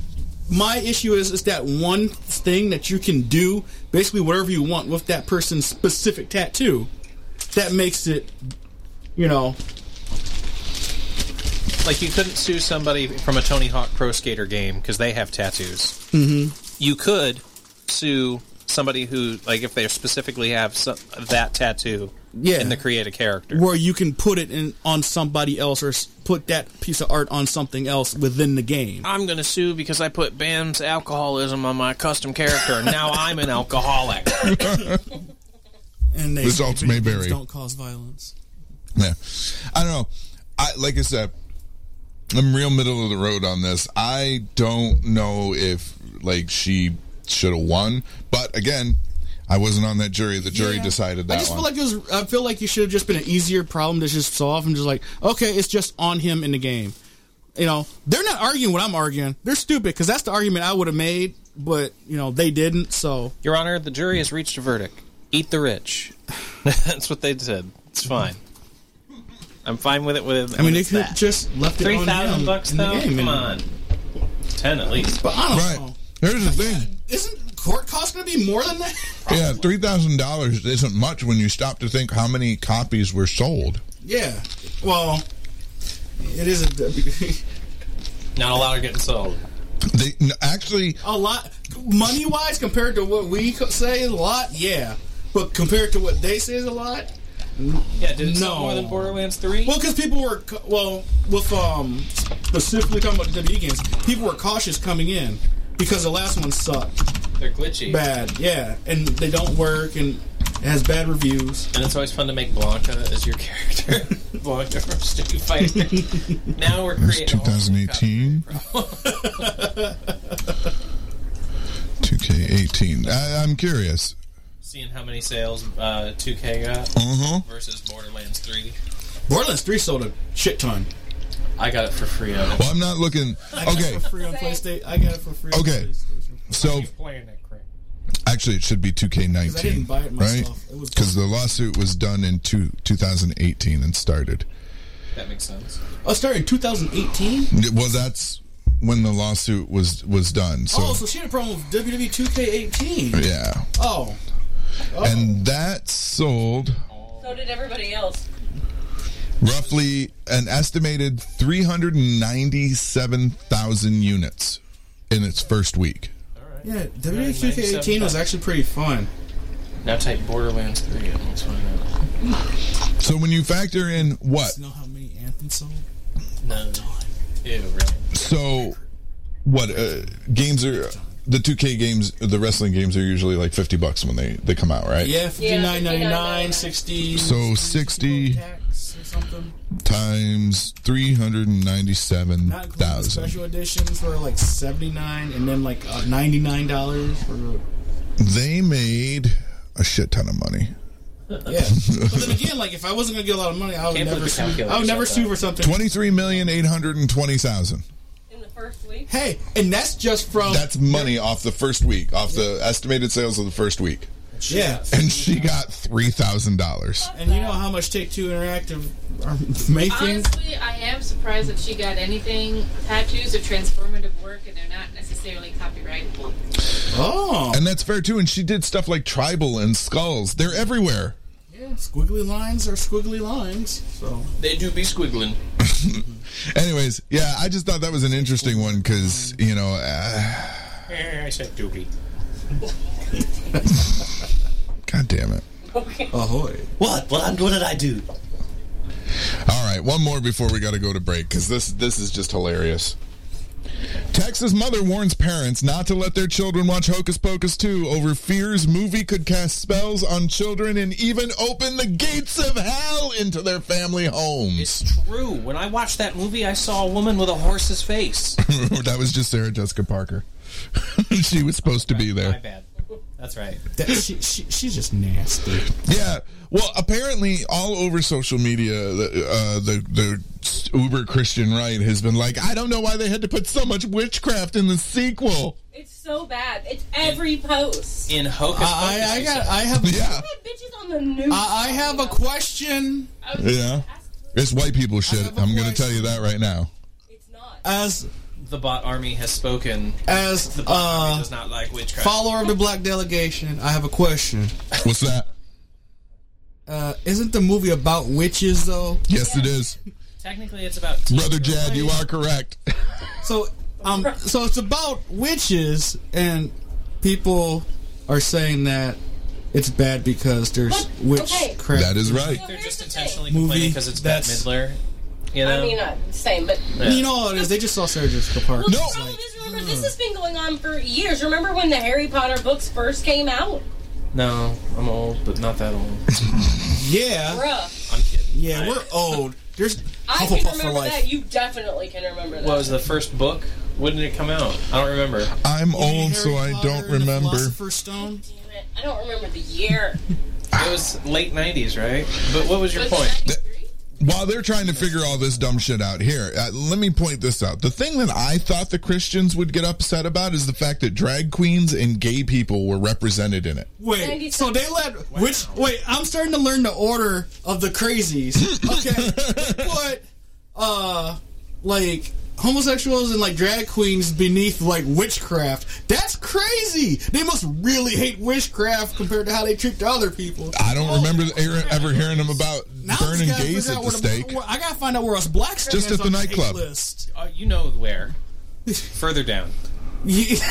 my issue is is that one thing that you can do basically whatever you want with that person's specific tattoo. That makes it, you know, Like you couldn't sue somebody from a Tony Hawk Pro Skater game because they have tattoos. Mm-hmm. You could sue somebody who, like, if they specifically have some, that tattoo Yeah. in the create a character. where you can put it in on somebody else or put that piece of art on something else within the game. I'm going to sue because I put Bam's alcoholism on my custom character, and now I'm an alcoholic. And they Results may vary. Don't cause violence. Yeah, I don't know. I like I said, I'm real middle of the road on this. I don't know if like she should have won, but again, I wasn't on that jury. The jury Yeah. decided I that just one. feel like it was. I feel like it should have just been an easier problem to just solve and just like, okay, it's just on him in the game. You know, they're not arguing what I'm arguing. They're stupid because that's the argument I would have made, but you know they didn't. So Your Honor, the jury has reached a verdict. Eat the rich. That's what they said. It's fine. I'm fine with it. With I mean, when they could that. just left it three on thousand him bucks though. Come on, ten at least. But I don't right. know. Here's the thing. Isn't court cost going to be more than that? Yeah, three thousand dollars isn't much when you stop to think how many copies were sold. Yeah. Well, it is a, Not a lot are getting sold. They n- actually, a lot money wise compared to what we say is a lot. Yeah, but compared to what they say is a lot. Yeah, did it sell No. more than Borderlands Three? Well, because people were well with um specifically talking about WWE games, people were cautious coming in because the last one sucked They're glitchy. bad. Yeah, and they don't work and it has bad reviews. And it's always fun to make Blanca as your character. Blanca from Street Fighter. now we're it's creating. 2018. 2K18. I, I'm curious. Seeing how many sales uh, 2K got Uh-huh. versus Borderlands 3. Borderlands Three sold a shit ton. I got it for free on. Well, I'm not looking. I got Okay, it for free on PlayStation. I got it for free. on Okay. PlayStation. so Playing that crap. actually, it should be 2K19, I didn't buy it right? myself. It was- Because the lawsuit was done in two, 2018 and started. That makes sense. Oh, it started in 2018. Well, that's when the lawsuit was was done. So, oh, so she had a problem with WWE 2K18. yeah, oh. oh, and that sold So did everybody else. Roughly an estimated 397,000 units in its first week. Yeah, WWE 2K18 was actually pretty fun. Now type Borderlands 3 in. Let's find out. So when you factor in what? know how many anthems sold? No. Ew, right. So what uh, games are the 2K games? The wrestling games are usually like 50 bucks when they they come out, right? Yeah, fifty nine ninety nine, sixty. So 60 tax or something. times Not including the 397,000. special editions for like seventy nine, and then like uh, ninety nine dollars for. They made a shit ton of money. Yeah, but then again, like if I wasn't gonna get a lot of money, I would Can't never sue. I would never sue for something. 23,820,000. In the first week. Hey, and that's just from That's money off the first week, off the estimated sales of the first week. Yeah. And she got $3,000. And you know how much Take Two Interactive are making? Honestly, I am surprised that she got anything. Tattoos are transformative work, and they're not necessarily copyrightable. Oh, And that's fair too. And she did stuff like tribal and skulls. They're everywhere. yeah. Squiggly lines are squiggly lines. So They do be squiggling. Anyways, yeah, I just thought that was an interesting one because, you know, uh, I said dookie. God damn it. ahoy. What? What, I'm, what did I do? All right, one more before we got to go to break because this this is just hilarious. Texas mother warns parents not to let their children watch Hocus Pocus 2 over fears movie could cast spells on children and even open the gates of hell into their family homes. It's true. When I watched that movie, I saw a woman with a horse's face. that was just Sarah Jessica Parker. she was supposed to be there. My there. bad. That's right. That, she, she, she's just nasty. Yeah. Well, apparently, all over social media, the uh, the the uber Christian right has been like, I don't know why they had to put so much witchcraft in the sequel. It's so bad. It's every post. In Hocus Pocus. I, I you got. I have. Yeah. Bitches on the news. I, I have a question. Yeah. It's white people shit. have a I'm going to tell you that right now. It's not. As the bot army has spoken. as The bot army uh, does not like witchcraft. follower of the black delegation, I have a question. What's that? Uh, isn't the movie about witches though? Yes, it is. Technically, it's about Brother Jad, you are correct. So um, so it's about witches, and people are saying that it's bad because there's But, okay. witchcraft. That is right. They're just intentionally Movie complaining because it's Bette that's- Midler. You know? I mean, uh, same, but Yeah. You know what it is? They just saw Sarah Jessica Parker. well, No. the problem is, remember, this has been going on for years. Remember when the Harry Potter books first came out? no, I'm old, but not that old. Yeah, Bruh, I'm kidding. yeah, I- we're old. There's I Hufflepuff can for remember life. that. You definitely can remember that. What was the first book? When did it come out? I don't remember. I'm You old, so Harry I don't and the remember. Philosopher's Stone. Damn it, I don't remember the year. It was late '90s, right? But what was your Was it point? 93? While they're trying to figure all this dumb shit out here, uh, let me point this out. The thing that I thought the Christians would get upset about is the fact that drag queens and gay people were represented in it. Wait, so they let which? Wait, I'm starting to learn the order of the crazies. Okay, but uh, like homosexuals and like drag queens beneath like witchcraft. That's crazy. They must really hate witchcraft compared to how they treat the other people. I don't remember ever, ever hearing them about Now burning gays at the stake. where- I gotta find out where us blacks Just at the nightclub. List. Uh, you know where? Further down. Yeah.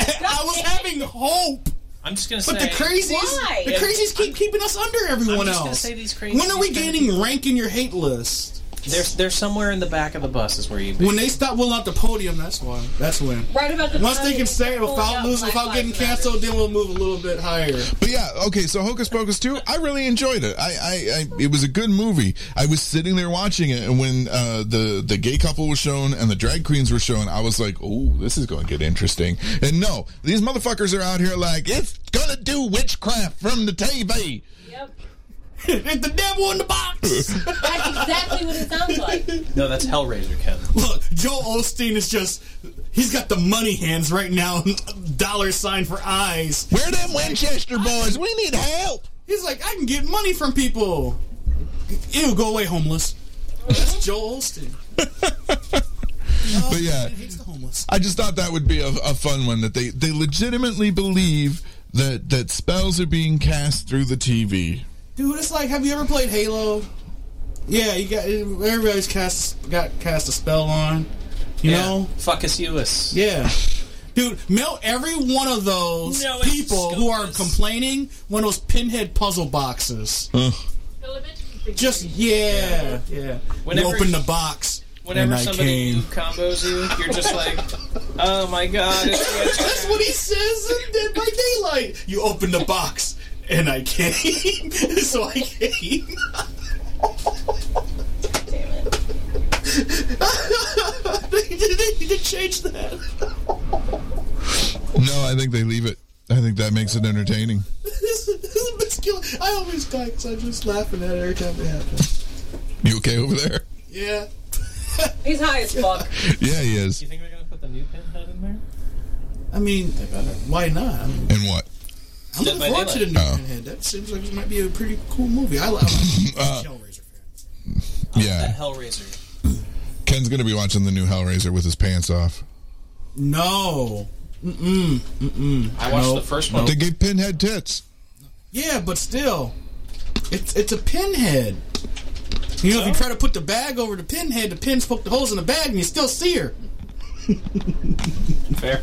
I was having hope. I'm just gonna But say. the crazies, Why? the crazies keep keeping us under everyone I'm just else. say these when are we keep trying to gaining rank in your hate list? They're, they're somewhere in the back of the bus is where you be. When they stop willing out the podium, that's why. That's when. Right about the Once they can say it without losing, without getting Lives Matter. canceled, then we'll move a little bit higher. But yeah, okay. So Hocus Pocus 2, I really enjoyed it. I, I, I it was a good movie. I was sitting there watching it, and when uh, the the gay couple was shown and the drag queens were shown, I was like, "Oh, this is going to get interesting." And no, these motherfuckers are out here like it's gonna do witchcraft from the TV. Yep. it's the devil in the box. That's exactly what it sounds like. No, that's Hellraiser, Ken. Look, Joel Osteen is just—he's got the money hands right now. Dollar sign for eyes. Where them Winchester boys? We need help. He's like, I can get money from people. Ew, go away, homeless. That's uh-huh. Joel Osteen. But yeah, He the homeless. I just thought that would be a, a fun one that they they legitimately believe that that spells are being cast through the TV. Dude, it's like, have you ever played Halo? Yeah, you got everybody's cast got cast a spell on. You yeah. know? Fuckus Uis. Yeah. Dude, mail every one of those No, it's people who are complaining one of those pinhead puzzle boxes. Just yeah, yeah. Whenever- you open the box. Whenever and I somebody came. new combos you, you're just like, oh my god, it's That's what he says in Dead by Daylight. You open the box, and I came. so I came. Damn it! they, did, they did change that. No, I think they leave it. I think that makes it entertaining. This is a. I always die because I'm just laughing at it every time it happens. You okay over there? Yeah. He's high as fuck. Yeah, he is. You think they're gonna put the new pinhead in there? I mean, why not? I mean, And what? I'm Dead looking forward to the new Daylight. Pinhead. That seems like it might be a pretty cool movie. I love Uh, Hellraiser. Yeah. Hellraiser. Ken's going to be watching the new Hellraiser with his pants off. No. Mm-mm. Mm-mm. I watched Nope. the first one. They gave Pinhead tits. Yeah, but still, it's it's a pinhead. You know, if you try to put the bag over the pinhead, the pins poke the holes in the bag, and you still see her. Fair.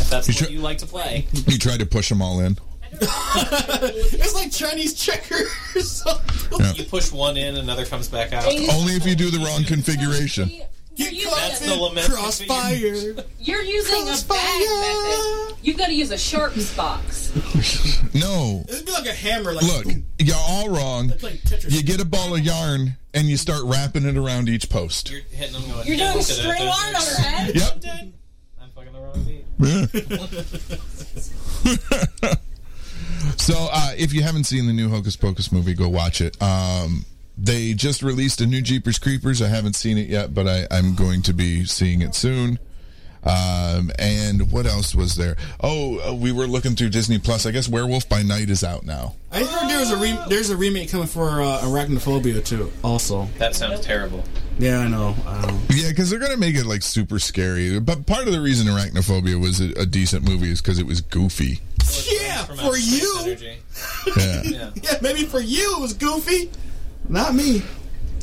If that's what you like to play. You tried to push them all in. it's like Chinese checkers. Yeah. You push one in, another comes back out. Only if you do the wrong configuration. That's the lament. Crossfire. You're using a bag method. You've got to use a sharp's box. No. It'd be like a hammer. Like Look, you're all wrong. playing Tetris. You get a ball of yarn and you start wrapping it around each post. You're hitting them going. You're doing string art on her head. Yep. So, uh, if you haven't seen the new Hocus Pocus movie, go watch it. Um, they just released a new Jeepers Creepers. I haven't seen it yet, but I, I'm going to be seeing it soon. Um, and what else was there? Oh, uh, we were looking through Disney Plus. I guess Werewolf by Night is out now. I heard there was a re- there's a remake coming for uh, Arachnophobia too. Also, That sounds terrible. yeah, I know. Um, Yeah, because they're going to make it like super scary. But part of the reason Arachnophobia was a, a decent movie is because it was goofy. yeah, for you. Yeah. Yeah. Yeah, maybe for you it was goofy. Not me.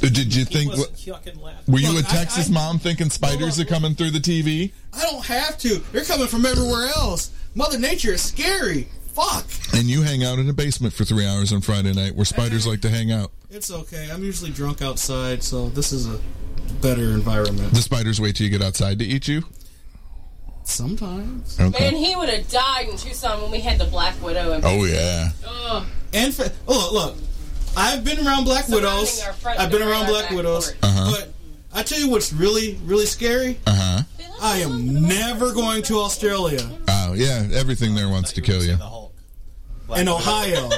Uh, did you He think? was fucking. Were you a Look, I- Texas I- mom thinking spiders are coming through the TV? I don't have to. They're coming from everywhere else. Mother Nature is scary. Fuck. And you hang out in a basement for three hours on Friday night where spiders eh, like to hang out. It's okay. I'm usually drunk outside, so this is a better environment. The spiders wait till you get outside to eat you. Sometimes. Okay. Man, he would have died in Tucson when we had the Black Widow. And Oh yeah. Ugh. And for, oh, look, look. I've been around Black Widows. I've been around Black Widows. Uh-huh. But I tell you what's really, really scary. Uh huh. I am never going to Australia Oh yeah. Everything there wants to kill you. The Hulk. Black and Widow. Ohio.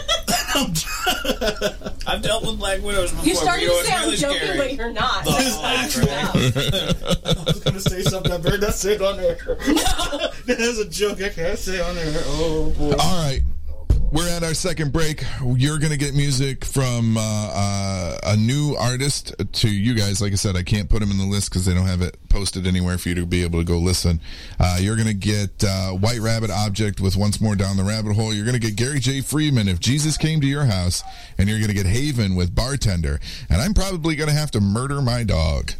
I've dealt with Black Widows before. You started know to say I'm really joking, scary. but you're not. The That's Hulk, right? I was going to say something I better not say it on there. That's a joke I can't say on there. Oh, boy. All right. We're at our second break. You're going to get music from uh, uh, a new artist to you guys. Like I said, I can't put them in the list because they don't have it posted anywhere for you to be able to go listen. Uh, you're going to get uh, White Rabbit Object with Once More Down the Rabbit Hole. You're going to get Gary J. Freeman, If Jesus Came to Your House. And you're going to get Haven with Bartender. And I'm probably going to have to murder my dog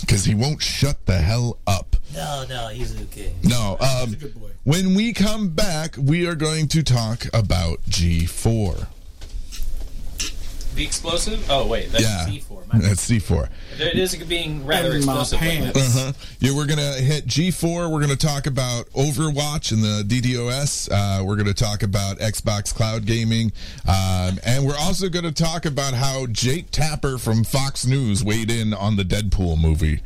because he won't shut the hell up. No, no, he's okay. No. Um, when we come back, we are going to talk about G4. The explosive? Oh wait, that's yeah, C4. That's C4. It is being rather In my explosive. pants. Uh-huh. Yeah, we're gonna hit G4. We're gonna talk about Overwatch and the DDoS. Uh, we're gonna talk about Xbox Cloud Gaming, um, and we're also gonna talk about how Jake Tapper from Fox News weighed in on the Deadpool movie.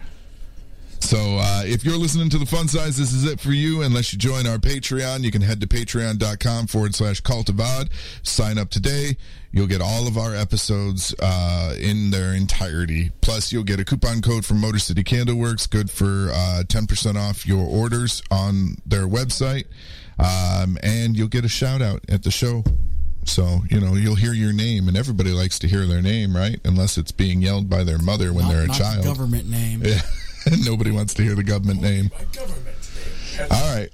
So uh, if you're listening to the fun size, this is it for you. Unless you join our Patreon, you can head to patreon.com forward slash cultofodd. Sign up today. You'll get all of our episodes uh, in their entirety. Plus, you'll get a coupon code from Motor City Candleworks, good for uh, 10% off your orders on their website. Um, and you'll get a shout out at the show. So, you know, you'll hear your name, and everybody likes to hear their name, right? Unless it's being yelled by their mother when Not- they're a child. government name. Yeah. Nobody wants to hear the government name. government name. All right.